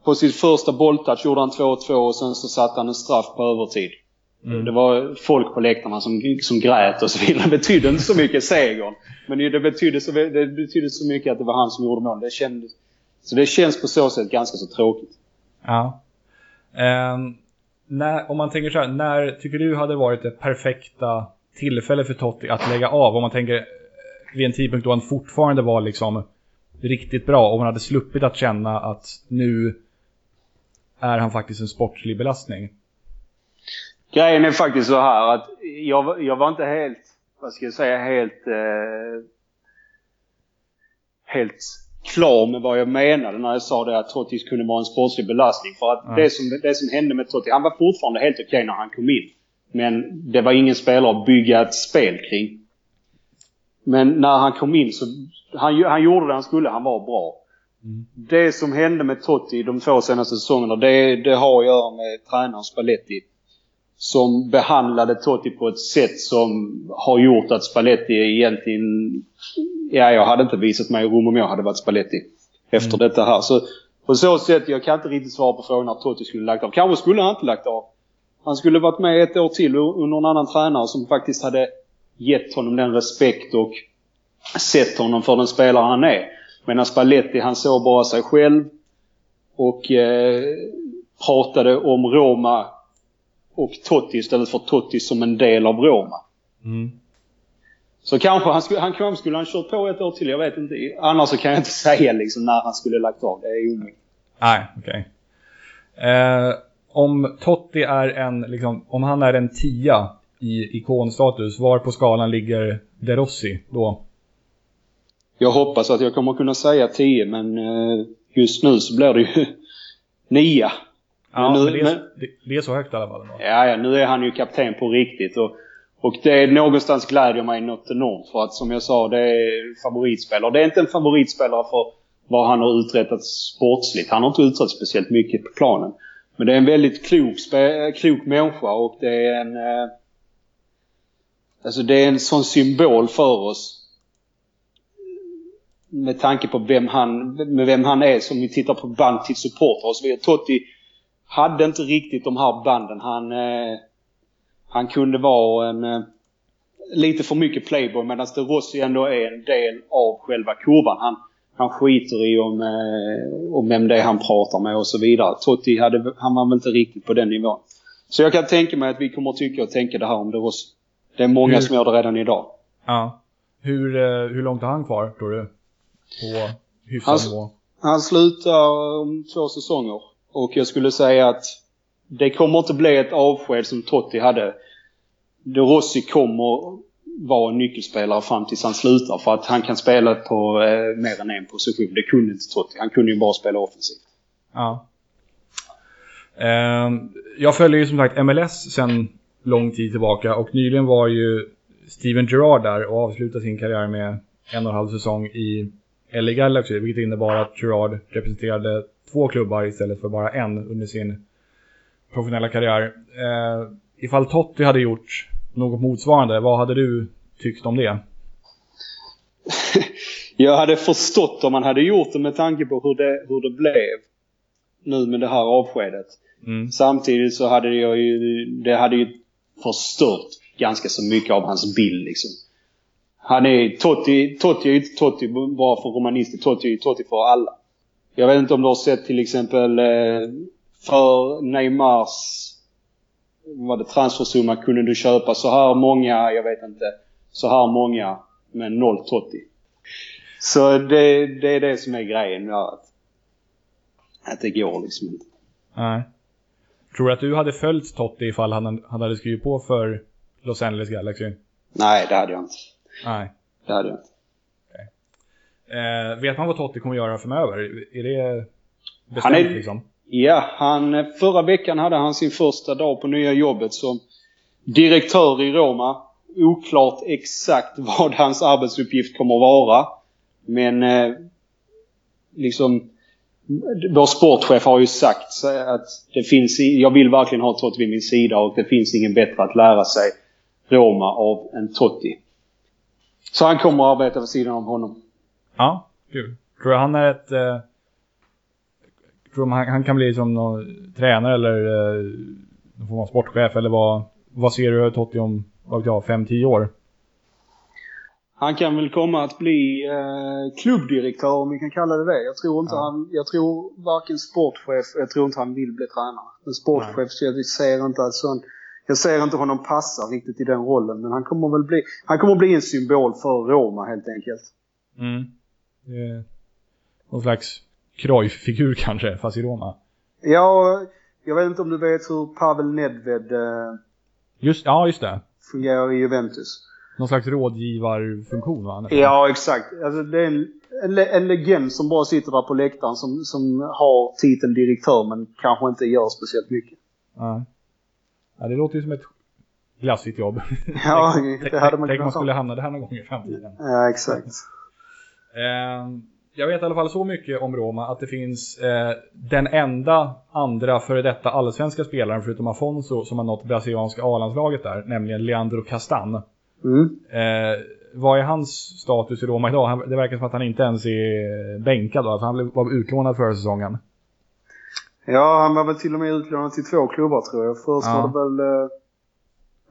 På sitt första bolltouch gjorde han 2-2 och sen så satte han en straff på övertid. Det var folk på läktarna som, som grät och så vidare. Det betydde inte så mycket segern. Men det betydde, så, det betydde så mycket att det var han som gjorde mål. Det kändes, så det känns på så sätt ganska så tråkigt. Ja. Ehm, när, om man tänker så här, när tycker du hade varit det perfekta tillfälle för Totti att lägga av? Om man tänker eh, vid en tidpunkt då han fortfarande var liksom riktigt bra och man hade sluppit att känna att nu är han faktiskt en sportslig belastning. Grejen är faktiskt så här att jag, var- jag var inte helt, vad ska jag säga, helt... Eh, helt klar med vad jag menade när jag sa det att Totti kunde vara en sportslig belastning. För att Ja. det, som, det som hände med Totti, han var fortfarande helt okej när han kom in. Men det var ingen spelare att bygga ett spel kring. Men när han kom in så, han, han gjorde det han skulle, han var bra. Det som hände med Totti de två senaste säsongerna, det, det har att göra med tränaren Spalletti. Som behandlade Totti på ett sätt som har gjort att Spalletti egentligen... Ja, jag hade inte visat mig i rum om jag hade varit Spalletti. Efter detta här. Så på så sätt, jag kan inte riktigt svara på frågan när Totti skulle lagt av. Kanske skulle han inte lagt av. Han skulle varit med ett år till under en annan tränare som faktiskt hade gett honom den respekt och sett honom för den spelare han är. Medan Spalletti, han såg bara sig själv och eh, pratade om Roma och Totti istället för Totti som en del av Roma. Så kanske han skulle, han kanske skulle han kört på ett år till, jag vet inte. Annars så kan jag inte [LAUGHS] säga liksom när han skulle lagt av. Det är omöjligt. Nej, okej. Eh, om Totti är en, liksom, om han är en tia i ikonstatus, var på skalan ligger De Rossi då? Jag hoppas att jag kommer kunna säga 10 men eh, just nu så blir det ju [LAUGHS] 9. Ja, Men nu- det, är, men- det, är så högt i alla fall. Ja, ja, nu är han ju kapten på riktigt. Och, och det är någonstans glädjer mig något enormt. För att som jag sa, det är favoritspelare. Det är inte en favoritspelare för vad han har uträttat sportsligt. Han har inte uträttat speciellt mycket på planen. Men det är en väldigt klok, klok människa och det är en... Eh, alltså det är en sån symbol för oss. Med tanke på vem han, med vem han är som vi tittar på band till supportrar och så vidare. Totti hade inte riktigt de här banden. Han, eh, han kunde vara en eh, lite för mycket playboy medan De Rossi ändå är en del av själva kurvan. Han, han skiter i om, eh, om vem det är han pratar med och så vidare. Totti hade, han var väl inte riktigt på den nivån. Så jag kan tänka mig att vi kommer att tycka och tänka det här om De Rossi. Det är många hur, som gör det redan idag. Ja. Hur, eh, hur långt har han kvar, tror du? På hyfsad nivå? Han slutar om två säsonger. Och jag skulle säga att det kommer inte bli ett avsked som Totti hade. De Rossi kommer vara en nyckelspelare fram tills han slutar för att han kan spela på eh, mer än en position. Det kunde inte Totti. Han kunde ju bara spela offensivt. Ja. Eh, jag följer ju som sagt MLS sedan lång tid tillbaka och nyligen var ju Steven Gerrard där och avslutade sin karriär med en och en halv säsong i LA Galaxy, vilket innebar att Gerrard representerade två klubbar istället för bara en under sin professionella karriär. Eh, ifall Totti hade gjort något motsvarande, vad hade du tyckt om det? [LAUGHS] jag hade förstått om man hade gjort det med tanke på hur det, hur det blev nu med det här avskedet. Mm. Samtidigt så hade jag ju, det hade ju förstört ganska så mycket av hans bild liksom. Han är Totti, Totti är ju inte Totti bara för romanister. Totti är ju Totti för alla. Jag vet inte om du har sett till exempel eh, för Neymars vad det transfersumma kunde du köpa så här många, jag vet inte, så här många med noll Totti. Så det, det är det som är grejen. Att, att det går liksom inte. Nej. Tror du att du hade följt Totti ifall han, han hade skrivit på för Los Angeles Galaxy? Nej, det hade jag inte. Nej. Det hade jag inte. Eh, vet man vad Totti kommer göra framöver? Är det bestämt han är, liksom? Ja, han, förra veckan hade han sin första dag på nya jobbet som direktör i Roma. Oklart exakt vad hans arbetsuppgift kommer att vara. Men eh, liksom vår sportchef har ju sagt att det finns, jag vill verkligen ha Totti vid min sida och det finns ingen bättre att lära sig Roma av än Totti. Så han kommer att arbeta vid sidan av honom. Ja, kul. Tror du han är ett... Eh, tror du han, han, kan bli som någon tränare eller eh, någon form av sportchef eller vad, vad ser du Totti om, vad vet jag, 5-10 år? Han kan väl komma att bli eh, klubbdirektör om vi kan kalla det det. Jag tror inte ja. han, jag tror varken sportchef, jag tror inte han vill bli tränare. En sportchef, så jag ser inte att sån, jag ser inte honom passa riktigt i den rollen. Men han kommer väl bli, han kommer bli en symbol för Roma helt enkelt. Mm. Eh, någon slags Cruyff-figur kanske, fast i Roma. Ja, jag vet inte om du vet hur Pavel Nedved eh, just, ja, just det. fungerar i Juventus. Någon slags rådgivarfunktion va? Ja, exakt. Alltså, det är en, en, en legend som bara sitter där på läktaren som, som har titeln direktör men kanske inte gör speciellt mycket. Ja. ja det låter ju som ett glassigt jobb. Ja, [LAUGHS] det hade man Tänk man skulle hamna där någon gång i framtiden. Ja, exakt. Eh, jag vet i alla fall så mycket om Roma att det finns eh, den enda andra före detta allsvenska spelaren förutom Afonso som har nått brasilianska A-landslaget där, nämligen Leandro Castan. Mm. Eh, vad är hans status i Roma idag? Han, det verkar som att han inte ens är bänkad då, alltså han var utlånad förra säsongen. Ja, han var väl till och med utlånad till två klubbar tror jag. Först ja. var det väl... Eh,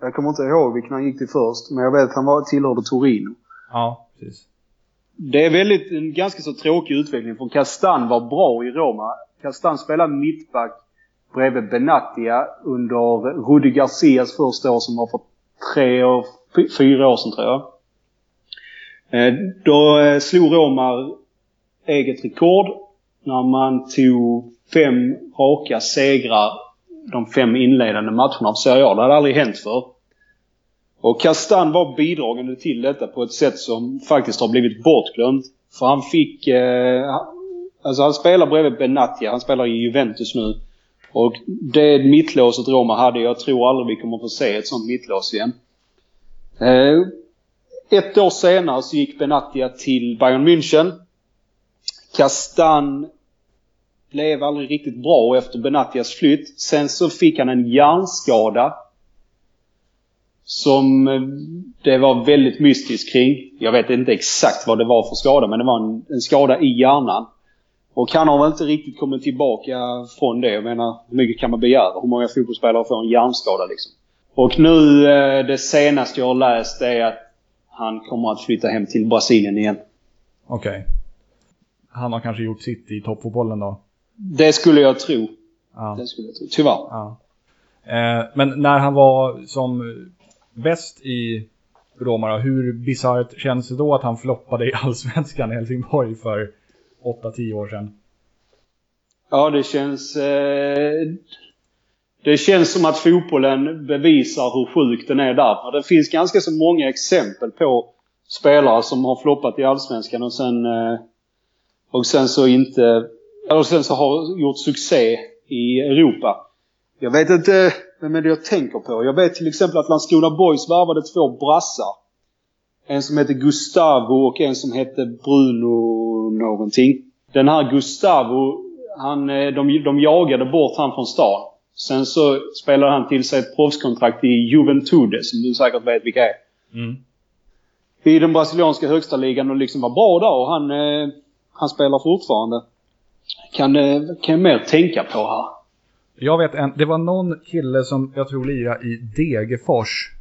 jag kommer inte ihåg vilken han gick till först, men jag vet att han var, tillhörde Torino. Ja, precis. Det är väldigt, en ganska så tråkig utveckling för Castan var bra i Roma. Castan spelade mittback bredvid Benatia under Rudi Garcias första år som var för tre år, fyra år sedan tror jag. Eh, då eh, slog Roma eget rekord när man tog fem raka segrar de fem inledande matcherna av Serie A. Det hade aldrig hänt förr. Och Kastan var bidragande till detta på ett sätt som faktiskt har blivit bortglömt. För han fick... Eh, alltså han spelar bredvid Benatia. Han spelar i Juventus nu. Och det mittlåset Roma hade, jag tror aldrig vi kommer få se ett sånt mittlås igen. Eh, ett år senare så gick Benatia till Bayern München. Castan blev aldrig riktigt bra efter Benatias flytt. Sen så fick han en hjärnskada. Som eh, det var väldigt mystiskt kring. Jag vet inte exakt vad det var för skada men det var en, en skada i hjärnan. Och han har väl inte riktigt kommit tillbaka från det. Jag menar, hur mycket kan man begära? Hur många fotbollsspelare får en hjärnskada liksom? Och nu, eh, det senaste jag har läst är att han kommer att flytta hem till Brasilien igen. Okej. Okay. Han har kanske gjort sitt i toppfotbollen då? Det skulle jag tro. Ja. Det skulle jag tro. Tyvärr. Ja. Eh, men när han var som bäst i Roma då, hur bisarrt känns det då att han floppade i [LAUGHS] Allsvenskan i Helsingborg för 8-10 år sedan? Ja, det känns... Eh, det känns som att fotbollen bevisar hur sjuk den är där. Det finns ganska så många exempel på spelare som har floppat i Allsvenskan och sen... Eh, och sen så inte... Eller sen så har gjort succé i Europa. Jag vet inte vem är det jag tänker på. Jag vet till exempel att Landskrona Boys värvade två brassar. En som hette Gustavo och en som hette Bruno någonting. Den här Gustavo, han, eh, de, de jagade bort han från stan. Sen så spelade han till sig ett proffskontrakt i Juventude, som du säkert vet vilka är. Mm. I den brasilianska högsta ligan och liksom var bra där och han, eh, han spelar fortfarande. Kan, eh, kan jag mer tänka på här. Jag vet en, det var någon kille som jag tror lirade i Degerfors.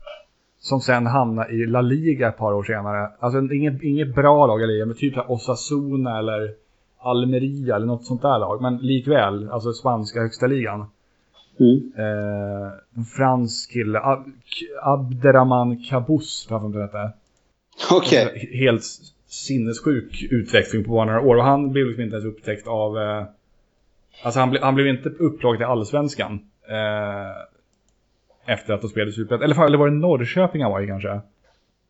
Som sen hamnade i La Liga ett par år senare. Alltså inget, inget bra lag i ligan, men typ Osasuna eller Almeria eller något sånt där lag. Men likväl, alltså spanska högsta ligan. Mm. Eh, en fransk kille, Ab Abderrahman Kabous, jag det hette. Okej. Okay. Helt sinnessjuk utveckling på bara några år. Och han blev liksom inte ens upptäckt av... Eh, alltså han, ble, han blev inte upplagd i Allsvenskan. Eh, efter att de spelade Superettan. Eller, eller var det Norrköping han var i kanske?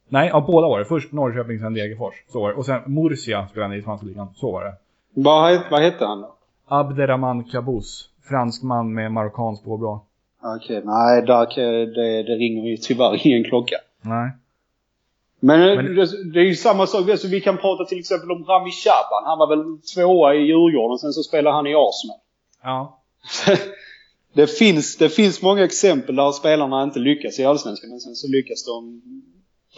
Nej, ja, båda var det. Först Norrköping, sen Degerfors. Så var det. Och sen Murcia spelade han i spanska ligan. Så var det. Vad, vad hette han då? Abderrahman Kabous. Fransman med marockanskt påbrå. Okej, okay, nej där, det, det ringer ju tyvärr ingen klocka. Nej. Men, Men det, är ju samma sak. Alltså, vi kan prata till exempel om Rami Shaban. Han var väl tvåa i Djurgården, sen så spelade han i Arsenal. Ja. [LAUGHS] det, finns, det finns många exempel där spelarna inte lyckas i Allsvenskan, men sen så lyckas de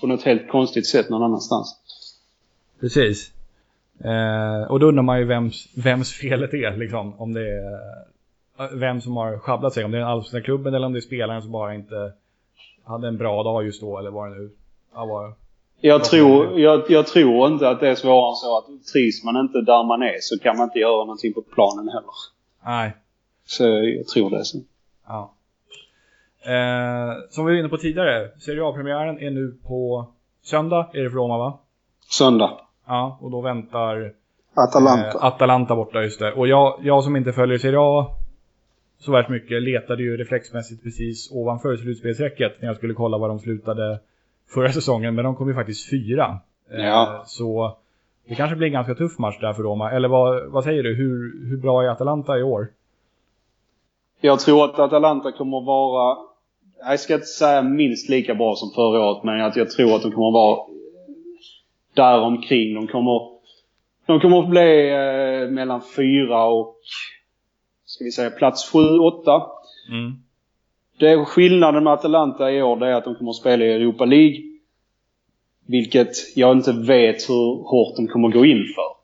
på något helt konstigt sätt någon annanstans. Precis. Eh, och då undrar man ju vems, vems felet är liksom. Om det är vem som har sjabblat sig. Om det är den allsvenska klubben eller om det är spelaren som bara inte hade en bra dag just då eller vad det nu var. Jag tror, jag, jag, tror inte att det är svårare än så att trivs man inte där man är så kan man inte göra någonting på planen heller. Nej. Så jag tror det så. Ja. Eh, som vi var inne på tidigare, Serie A-premiären är nu på söndag, är det för Roma va? Söndag. Ja, och då väntar Atalanta. Eh, Atalanta borta, just det. Och jag, jag som inte följer Serie A så värst mycket letade ju reflexmässigt precis ovanför slutspelsräcket när jag skulle kolla var de slutade förra säsongen. Men de kom ju faktiskt fyra. Eh, ja. Så det kanske blir en ganska tuff match där för Roma. Eller vad, vad säger du? Hur, hur bra är Atalanta i år? Jag tror att Atalanta kommer vara, jag ska inte säga minst lika bra som förra året, men att jag tror att de kommer vara där omkring. De kommer, de kommer att bli eh, mellan fyra och ska vi säga plats 7-8. Mm. Det skillnaden med Atalanta i år det är att de kommer att spela i Europa League. Vilket jag inte vet hur hårt de kommer att gå in för.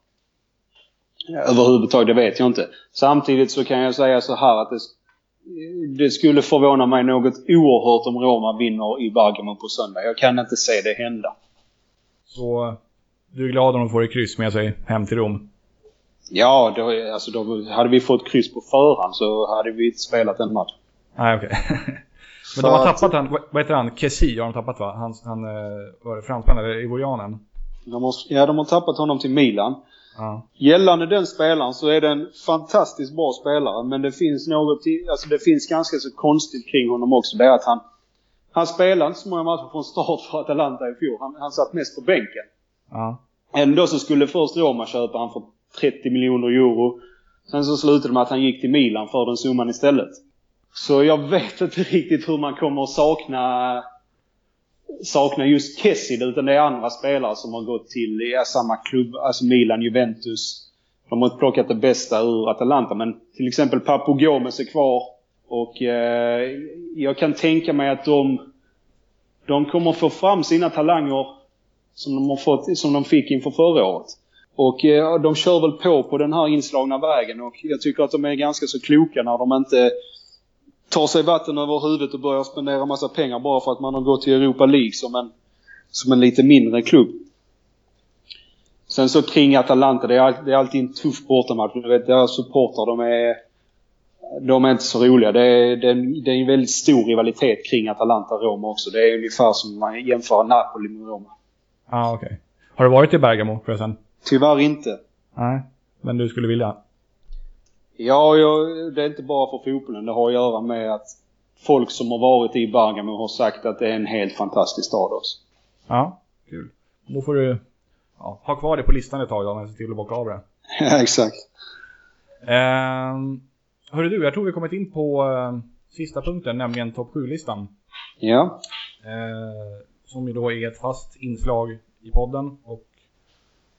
Överhuvudtaget, det vet jag inte. Samtidigt så kan jag säga så här att det, det skulle förvåna mig något oerhört om Roma vinner i Bergamo på söndag. Jag kan inte se det hända. Så du är glad om de får ett kryss med sig hem till Rom? Ja, då, alltså då, hade vi fått kryss på förhand så hade vi inte spelat en match. Nej, okej. Okay. [LAUGHS] Men de har tappat han, vad heter han? Kessi har de tappat va? Han, han eh, var det fransman eller ivorianen? De har, ja, de har tappat honom till Milan. Ja. Gällande den spelaren så är det en fantastiskt bra spelare men det finns något, alltså det finns ganska så konstigt kring honom också. Det är att han, han spelade inte så många matcher från start för Atalanta i fjol. Han, han satt mest på bänken. Ja. Ändå så skulle först Roma köpa han för 30 miljoner euro. Sen så slutade det med att han gick till Milan för den summan istället. Så jag vet inte riktigt hur man kommer att sakna sakna just Kessid utan det är andra spelare som har gått till ja, samma klubb, alltså Milan, Juventus, de har inte plockat det bästa ur Atalanta. Men till exempel Papu Gomes är kvar. Och eh, jag kan tänka mig att de, de kommer få fram sina talanger som de, har fått, som de fick inför förra året. Och eh, de kör väl på på den här inslagna vägen och jag tycker att de är ganska så kloka när de inte tar sig vatten över huvudet och börjar spendera massa pengar bara för att man har gått till Europa League som en, som en lite mindre klubb. Sen så kring Atalanta, det är, det är alltid en tuff bortamatch. Du vet, deras supportrar, de är, de är inte så roliga. Det är, det, är, det är en väldigt stor rivalitet kring Atalanta-Roma också. Det är ungefär som man jämför Napoli med Roma. Ja, ah, okej. Okay. Har du varit i Bergamo förresten? Tyvärr inte. Nej, men du skulle vilja? Ja, jag, det är inte bara för fotbollen. Det har att göra med att folk som har varit i Bergamo har sagt att det är en helt fantastisk stad också. Ja, kul. Då får du ja, ha kvar det på listan ett tag då, men se till att bocka av det. [LAUGHS] Ja, exakt. Eh, hörru du, jag tror vi kommit in på eh, sista punkten, nämligen topp 7-listan. Ja. Eh, som ju då är ett fast inslag i podden och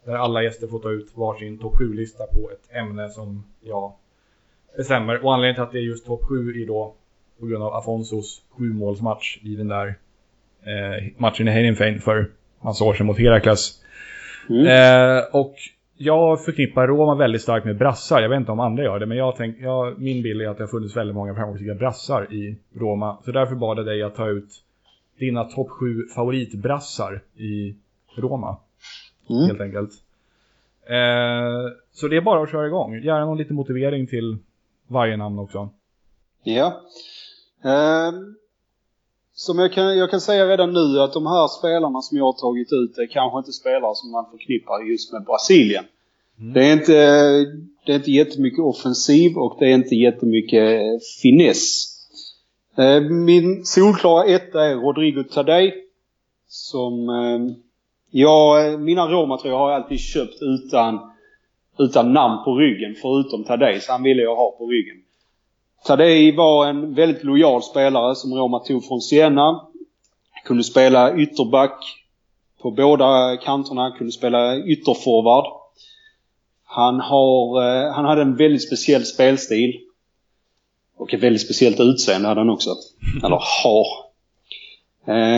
där alla gäster får ta ut varsin topp 7-lista på ett ämne som jag bestämmer. Och anledningen till att det är just topp 7 är då på grund av Afonsos sjumålsmatch i den där eh, matchen i Heidenfein för massa år sedan mot Herakles. Mm. Eh, och jag förknippar Roma väldigt starkt med brassar. Jag vet inte om andra gör det, men jag tänk, jag, min bild är att det har funnits väldigt många framgångsrika brassar i Roma. Så därför bad jag dig att ta ut dina topp 7 favoritbrassar i Roma. Mm. Helt enkelt. Eh, så det är bara att köra igång. Gärna någon liten motivering till varje namn också. Ja. Eh, som jag kan, jag kan säga redan nu att de här spelarna som jag har tagit ut är kanske inte spelare som man förknippar just med Brasilien. Mm. Det, är inte, det är inte jättemycket offensiv och det är inte jättemycket finess. Eh, min solklara etta är Rodrigo Tadej. Som eh, jag, mina råmaterial har jag alltid köpt utan, utan namn på ryggen förutom Tadej. Så han ville jag ha på ryggen. Tadej var en väldigt lojal spelare som Roma tog från Siena. Kunde spela ytterback på båda kanterna, kunde spela ytterforward. Han, har, eh, han hade en väldigt speciell spelstil. Och ett väldigt speciellt utseende hade han också. [LAUGHS] Eller har.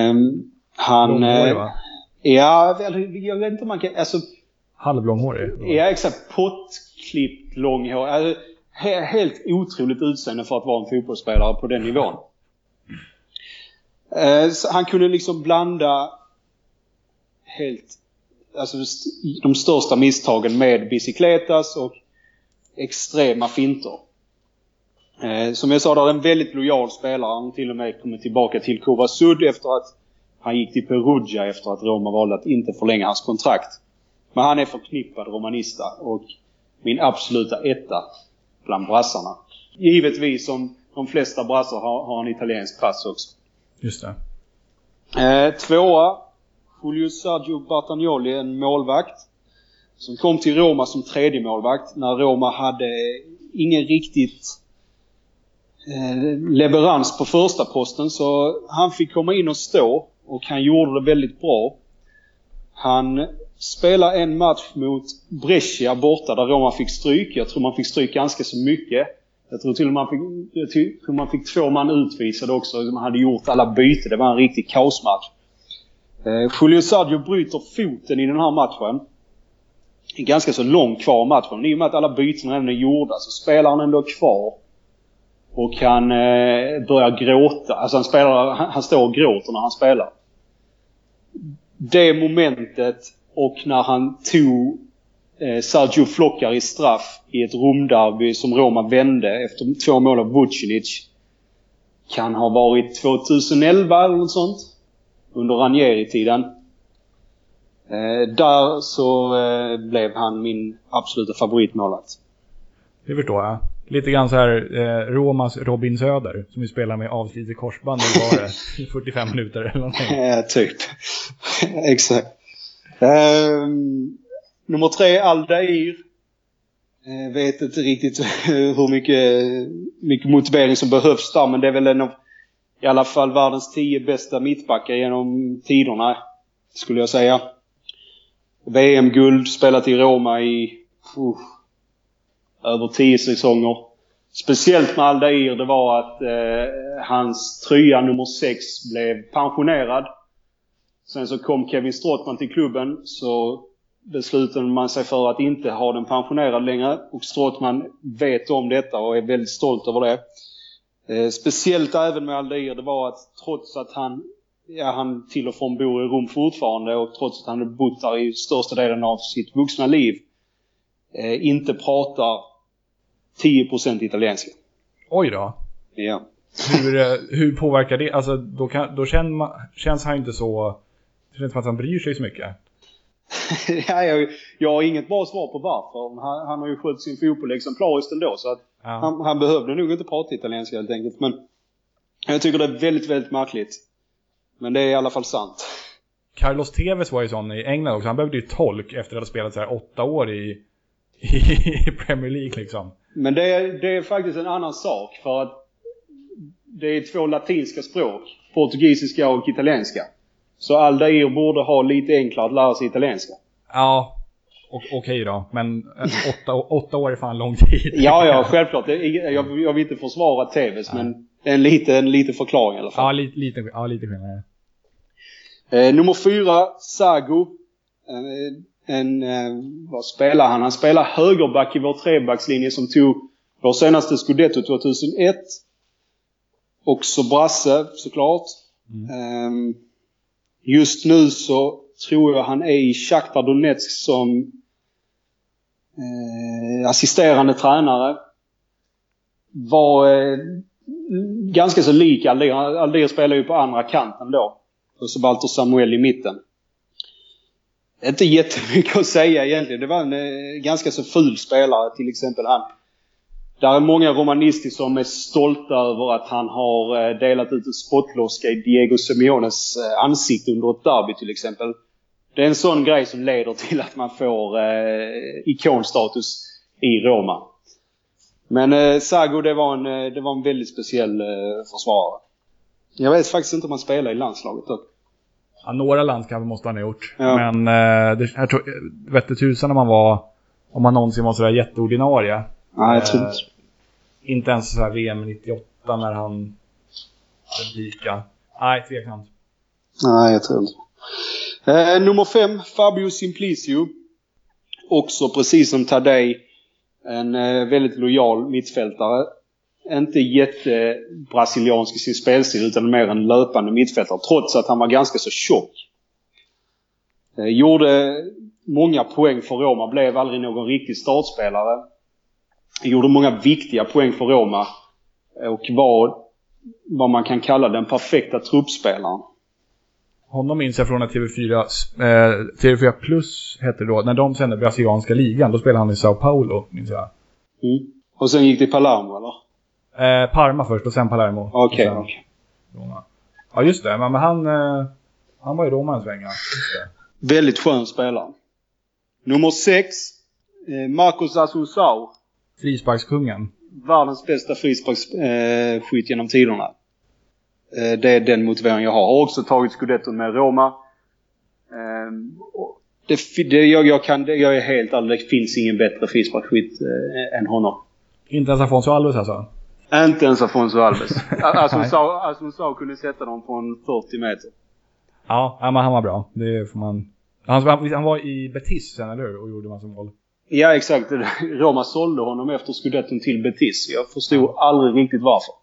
Um, han... Långhårig, va? Ja, jag vet inte om man kan... Alltså, Halvlånghårig? Ja, exakt. Pottklippt långhårig. Alltså, helt otroligt utseende för att vara en fotbollsspelare på den nivån. Uh, han kunde liksom blanda helt... Alltså de största misstagen med bicicletas och extrema finter. Eh, som jag sa, det är en väldigt lojal spelare. Han till och med kommit tillbaka till Kovasud efter att han gick till Perugia efter att Roma valde att inte förlänga hans kontrakt. Men han är förknippad romanista och min absoluta etta bland brassarna. Givetvis som de flesta brassar har, har en italiensk pass också. Just det. Eh, tvåa, Julio Sergio Bartagnoli, en målvakt. Som kom till Roma som tredje målvakt när Roma hade ingen riktigt Eh, leverans på första posten så han fick komma in och stå och han gjorde det väldigt bra. Han Spela en match mot Brescia borta där Roma fick stryk. Jag tror man fick stryk ganska så mycket. Jag tror till och med man fick, jag tror man fick två man utvisade också. Man hade gjort alla byten. Det var en riktig kaosmatch. Eh, Julio Sadio bryter foten i den här matchen. Ganska så långt kvar matchen. I och med att alla byten redan är gjorda så spelar han ändå kvar. Och han eh, börjar gråta. Alltså han, spelar, han, han står och gråter när han spelar. Det momentet och när han tog eh, Sergio Flockar i straff i ett Romderby som Roma vände efter två mål av Vucinic. Kan ha varit 2011 eller något sånt. Under Ranieri-tiden. Eh, där så eh, blev han min absoluta favoritmålvakt. Det förstår jag. Lite grann så här eh, Romas Robin Söder som vi spelar med avslitet korsband var det 45 minuter eller någonting. Ja, typ. [LAUGHS] Exakt. Um, nummer tre, Aldair. Uh, vet inte riktigt [LAUGHS] hur mycket, mycket motivering som behövs där men det är väl en av i alla fall världens tio bästa mittbackar genom tiderna skulle jag säga. VM-guld, spelat i Roma i uh, över tio säsonger. Speciellt med Aldair, det var att eh, hans tröja nummer sex, blev pensionerad. Sen så kom Kevin Strottman till klubben så beslutade man sig för att inte ha den pensionerad längre. Och Strottman vet om detta och är väldigt stolt över det. Eh, speciellt även med Aldair, det var att trots att han, ja han till och från bor i Rom fortfarande och trots att han bott där i största delen av sitt vuxna liv, eh, inte pratar 10% italienska. Oj då. Ja. Hur, eh, hur påverkar det? Alltså då, kan, då känner man, känns han inte så... Känns som att han bryr sig så mycket. [LAUGHS] ja, jag, jag har inget bra svar på varför. Han, han har ju skött sin fotboll exemplariskt ändå så att Ja. han, han behövde nog inte prata italienska helt enkelt. Men jag tycker det är väldigt, väldigt märkligt. Men det är i alla fall sant. Carlos Tevez var ju sån i England också. Han behövde ju tolk efter att ha spelat så här åtta år i, [LAUGHS] i Premier League liksom. Men det är, det är faktiskt en annan sak för att det är två latinska språk. Portugisiska och italienska. Så Aldair borde ha lite enklare att lära sig italienska. Ja, okej då. Men eh, åtta, åtta år är fan lång tid. Ja, ja, självklart. Jag, jag vill inte försvara Tevez men det är en liten, en liten förklaring i alla fall. Ja, lite, lite, ja, lite skillnad. Eh, nummer fyra, Sago. Eh, en, eh, vad spelar han? Han spelar högerback i vår trebackslinje som tog vår senaste Scudetto 2001. Också brasse såklart. Eh, just nu så tror jag han är i Shakhtar Donetsk som eh, assisterande tränare. Var eh, ganska så lik Aldir. Aldir spelar ju på andra kanten då. Och så Walter Samuel i mitten. Inte jättemycket att säga egentligen. Det var en eh, ganska så ful spelare till exempel han. Där är många romanister som är stolta över att han har eh, delat ut en spottloska i Diego Simeones eh, ansikte under ett derby till exempel. Det är en sån grej som leder till att man får eh, ikonstatus i Roma. Men eh, Sago det var, en, eh, det var en väldigt speciell eh, försvarare. Jag vet faktiskt inte om han spelar i landslaget dock. Ja, några landskamper måste han ha gjort. Ja. Men eh, det, jag tror, vette tusan om man var, om man någonsin var sådär jätteordinarie. Nej, jag tror Eh, inte. Inte ens såhär VM 98 när han lika. Nej, tveksamt. Nej, jag tror inte. Eh, nummer fem, Fabio Simplicio. Också precis som Tadej en eh, väldigt lojal mittfältare. Inte jättebrasiliansk i sin spelstil utan mer en löpande mittfältare trots att han var ganska så tjock. Eh, gjorde många poäng för Roma, blev aldrig någon riktig startspelare. Gjorde många viktiga poäng för Roma och var vad man kan kalla den perfekta truppspelaren. Honom minns jag från att TV4, eh, TV4 Plus hette det då, när de sände brasilianska ligan, då spelade han i Sao Paulo, minns jag. Mm. Och sen gick det i Palermo eller? Eh, Parma först och sen Palermo. Okej, sen okej. Roma. Ja just det, men, han, eh, han var i Roma en sväng. Väldigt skön spelare. Nummer 6. Eh, Marcos Assunção. Frisparkskungen. Världens bästa frisparksskytt eh, genom tiderna. Eh, det är den motivering jag har. Har också tagit scudetton med Roma. Eh, och det, det, jag, jag, kan, det, jag är helt ärlig, det finns ingen bättre frisparksskytt eh, än honom. Inte ens Afonso Alves alltså? Inte ens Afonso Alves. [LAUGHS] Assunção Assunção kunde sätta dem från 40 meter. Ja, men han var bra. Det får man... Han, han, han var i Betis sen, eller hur? Och gjorde massa mål. Ja, exakt. [LAUGHS] Roma sålde honom efter scudetton till Betis. Jag förstod aldrig riktigt varför.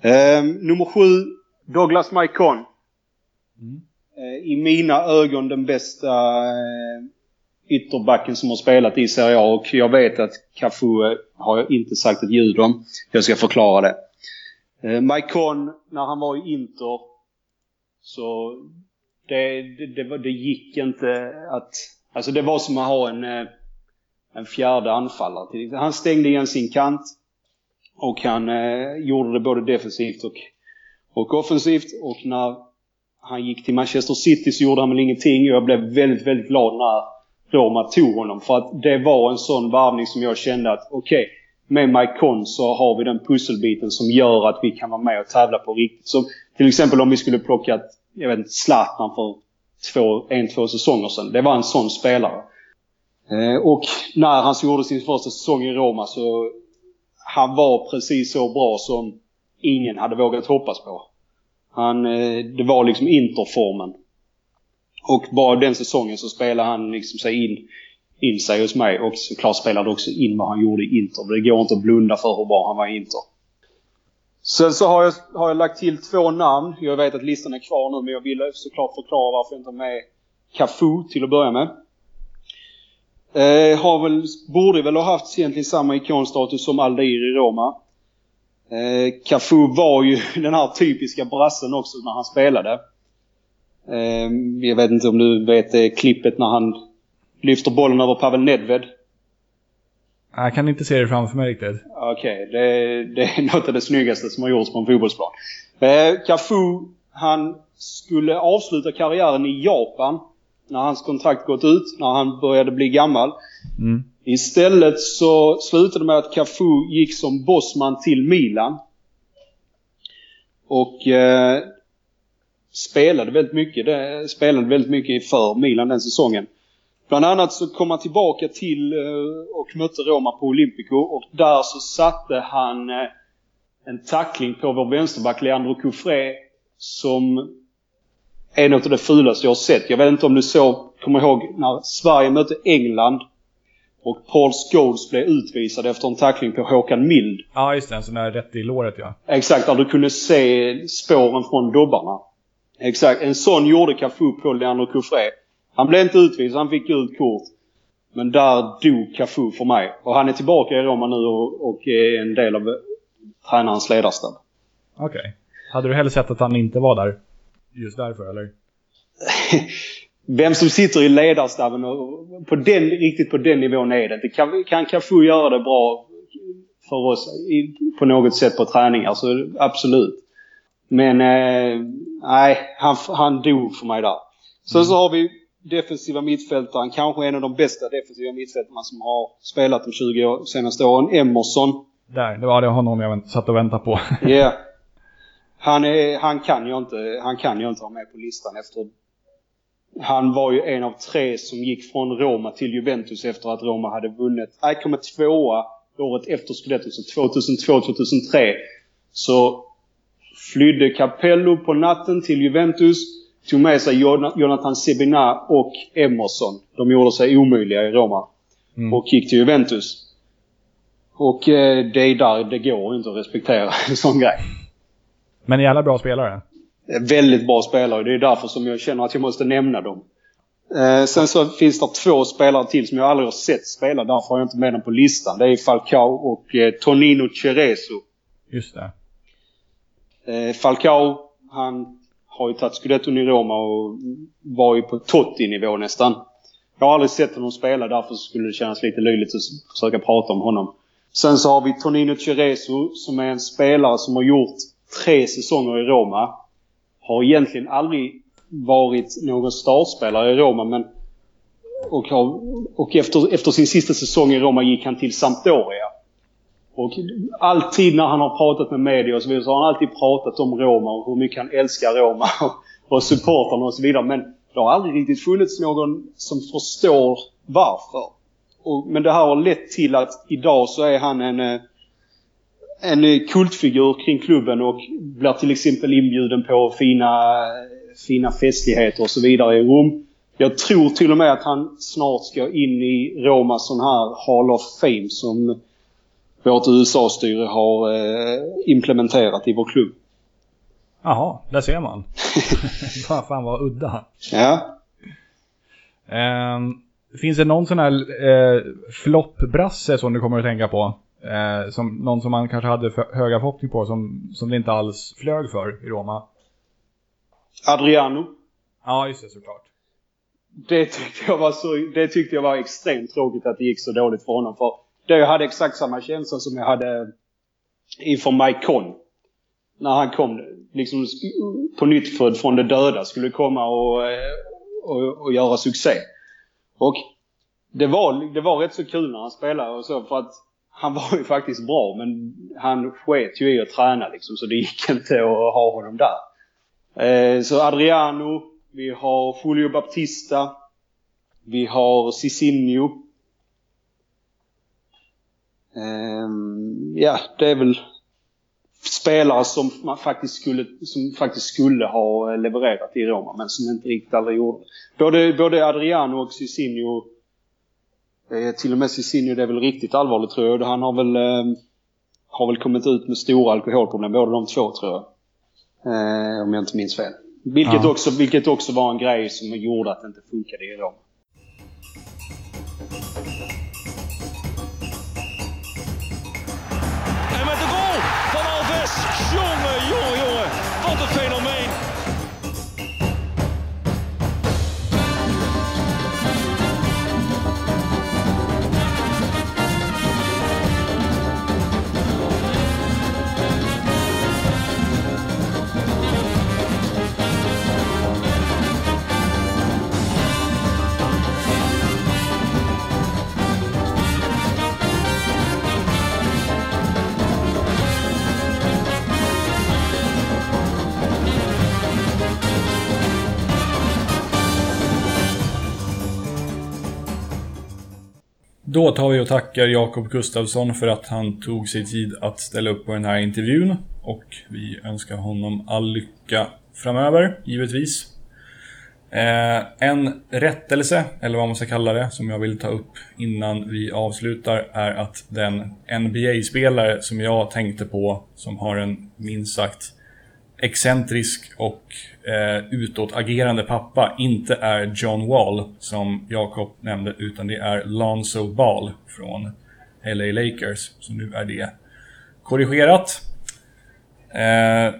Ehm, nummer sju, Douglas Maikon. Mm. Eh, I mina ögon den bästa eh, ytterbacken som har spelat i Serie A och jag vet att Cafu eh, har jag inte sagt ett ljud om. Jag ska förklara det. Eh, Maikon, när han var i Inter så det, det, det, det gick inte att... Alltså det var som att ha en, eh, en fjärde anfallare. Han stängde igen sin kant och han eh, gjorde det både defensivt och, och offensivt. Och när han gick till Manchester City så gjorde han väl ingenting. Och jag blev väldigt, väldigt glad när Roma tog honom. För att det var en sån varvning som jag kände att okej, med Maikon så har vi den pusselbiten som gör att vi kan vara med och tävla på riktigt. Så till exempel om vi skulle plockat, jag vet inte, Zlatan för två, en, två säsonger sedan. Det var en sån spelare. Eh, och när han gjorde sin första säsong i Roma så han var precis så bra som ingen hade vågat hoppas på. Han, eh, det var liksom interformen. Och bara den säsongen så spelade han liksom sig in, in sig hos mig och såklart spelade också in vad han gjorde i Inter. Det går inte att blunda för hur bra han var i Inter. Sen så har jag, har jag lagt till två namn. Jag vet att listan är kvar nu men jag vill såklart förklara varför jag inte har med Cafu till att börja med. Eh, har väl, borde väl ha haft egentligen samma ikonstatus som Aldir i Roma. Eh, Cafu var ju [LAUGHS] den här typiska brassen också när han spelade. Eh, jag vet inte om du vet det klippet när han lyfter bollen över Pavel Nedved. Jag kan inte se det framför mig riktigt. Okej, okay, det, det, är [LAUGHS] något av det snyggaste som har gjorts på en fotbollsplan. Eh, Cafu, han skulle avsluta karriären i Japan när hans kontrakt gått ut, när han började bli gammal. Mm. Istället så slutade det med att Cafu gick som bossman till Milan. Och eh, spelade väldigt mycket. Det, spelade väldigt mycket för Milan den säsongen. Bland annat så kom han tillbaka till eh, och mötte Roma på Olympico och där så satte han eh, en tackling på vår vänsterback Leandro Cufré som är något av det fulaste jag har sett. Jag vet inte om du såg, kommer ihåg när Sverige mötte England och Paul Scholes blev utvisad efter en tackling på Håkan Mild. Ja, just det. En sån där rätt i låret, ja. Exakt, där du kunde se spåren från dobbarna. Exakt, en sån gjorde Cafu på Leandro Cufré. Han blev inte utvisad, han fick gult kort. Men där dog Cafu för mig. Och han är tillbaka i Roma nu och, och är en del av tränarens ledarstab. Okej. Okay. Hade du hellre sett att han inte var där? Just därför, eller? [LAUGHS] Vem som sitter i ledarstaben och på den, riktigt på den nivån är det inte. Kan, kan Cafu göra det bra för oss i, på något sätt på träningar så absolut. Men eh, nej, han, han dog för mig där. Sen mm. så har vi defensiva mittfältaren, kanske en av de bästa defensiva mittfältarna som har spelat de 20 år, senaste åren, Emerson. Där, det var det honom jag satt och väntade på. [LAUGHS] Ja. yeah. Han, är, han, kan ju inte, han kan ju inte vara med på listan efter... Han var ju en av tre som gick från Roma till Juventus efter att Roma hade vunnit... Nej, kom tvåa året efter Scudetto, så 2002-2003. Så flydde Capello på natten till Juventus, tog med sig Jonathan Sebina och Emerson. De gjorde sig omöjliga i Roma. Mm. Och gick till Juventus. Och eh, det är där det går inte att respektera [LAUGHS] en sån grej. Men jävla bra spelare. Väldigt bra spelare. Det är därför som jag känner att jag måste nämna dem. Eh, sen så finns det två spelare till som jag aldrig har sett spela. Därför har jag inte med dem på listan. Det är Falcao och eh, Tonino Cerezo. Just det. Eh, Falcao, han har ju tagit scudetton i Roma och var ju på Totti-nivå nästan. Jag har aldrig sett honom spela, därför skulle det kännas lite löjligt att försöka prata om honom. Sen så har vi Tonino Cerezo som är en spelare som har gjort tre säsonger i Roma. Har egentligen aldrig varit någon startspelare i Roma men och, har, och efter, efter sin sista säsong i Roma gick han till Sampdoria. Och alltid när han har pratat med media och så vidare så har han alltid pratat om Roma och hur mycket han älskar Roma [LAUGHS] och, supportrarna och så vidare. Men det har aldrig riktigt funnits någon som förstår varför. Och, men det här har lett till att idag så är han en, eh, en eh, kultfigur kring klubben och blir till exempel inbjuden på fina, fina festligheter och så vidare i Rom. Jag tror till och med att han snart ska in i Romas sån här Hall of Fame som vårt USA-styre har eh, implementerat i vår klubb. Jaha, där ser man. [LAUGHS] [LAUGHS] fan, fan vad udda. Ja. Um, finns det någon sån här uh, floppbrasse som du kommer att tänka på? Uh, som, någon som man kanske hade för, höga förhoppningar på som, som det inte alls flög för i Roma? Adriano. Ja, just det såklart. Det tyckte jag var så, det tyckte jag var extremt tråkigt att det gick så dåligt för honom. För där jag hade exakt samma känsla som jag hade inför Mike Conn. När han kom, liksom på nytt född från de döda, skulle komma och, och, och göra succé. Och det var, det var rätt så kul när han spelade och så för att han var ju faktiskt bra men han sket ju i att träna liksom så det gick inte att ha honom där. Eh, så Adriano, vi har Fulio Baptista, vi har Cicinho ja, det är väl spelare som man faktiskt skulle, som faktiskt skulle ha levererat i Roma men som inte riktigt aldrig gjorde Både, både Adriano och Cicinho, eh, till och med Cicinho, det är väl riktigt allvarligt tror jag. Han har väl, eh, har väl kommit ut med stora alkoholproblem, båda de två tror jag. Eh, om jag inte minns fel. Vilket, ja. också, vilket också var en grej som gjorde att det inte funkade i Roma. Då tar vi och tackar Jakob Gustafsson för att han tog sig tid att ställa upp på den här intervjun. Och vi önskar honom all lycka framöver, givetvis. Eh, en rättelse, eller vad man ska kalla det, som jag vill ta upp innan vi avslutar är att den NBA-spelare som jag tänkte på, som har en minst sagt excentrisk och eh, utåtagerande pappa inte är John Wall, som Jakob nämnde, utan det är Lonzo Ball från LA Lakers. Så nu är det korrigerat. Eh,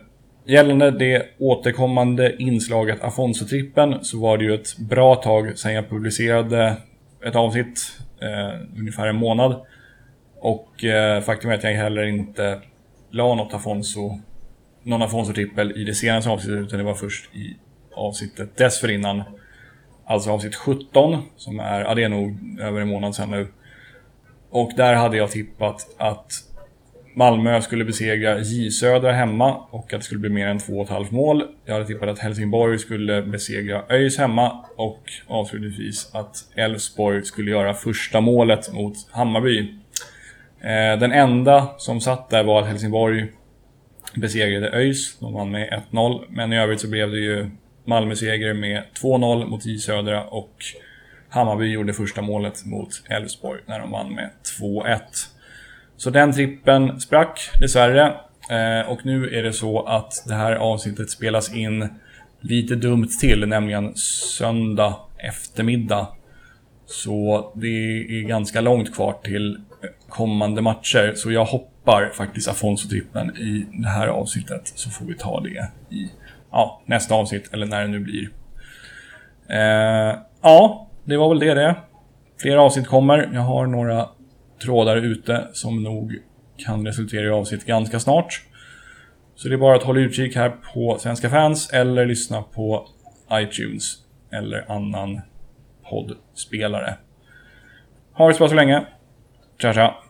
gällande det återkommande inslaget Afonso-trippen så var det ju ett bra tag sedan jag publicerade ett avsnitt, eh, ungefär en månad. Och eh, faktum är att jag heller inte la något Afonso någon Afonso-trippel i det senaste avsnittet, utan det var först i avsnittet dessförinnan. Alltså avsnitt 17, som är, ja det är nog över en månad sedan nu. Och där hade jag tippat att Malmö skulle besegra J Södra hemma och att det skulle bli mer än 2,5 mål. Jag hade tippat att Helsingborg skulle besegra ÖIS hemma och avslutningsvis att Elfsborg skulle göra första målet mot Hammarby. Eh, den enda som satt där var att Helsingborg besegrade ÖIS. De vann med 1-0. Men i övrigt så blev det ju Malmö-seger med 2-0 mot J Södra och Hammarby gjorde första målet mot Elfsborg när de vann med 2-1. Så den trippen sprack dessvärre. Eh, och nu är det så att det här avsnittet spelas in lite dumt till, nämligen söndag eftermiddag. Så det är ganska långt kvar till kommande matcher. Så jag hoppas droppar faktiskt Afonso-trippen i det här avsnittet. Så får vi ta det i ja, nästa avsnitt, eller när det nu blir. Eh, ja, det var väl det det. Fler avsnitt kommer. Jag har några trådar ute som nog kan resultera i avsnitt ganska snart. Så det är bara att hålla utkik här på Svenska fans eller lyssna på iTunes eller annan poddspelare. Ha det så bra så länge. Ciao, ciao.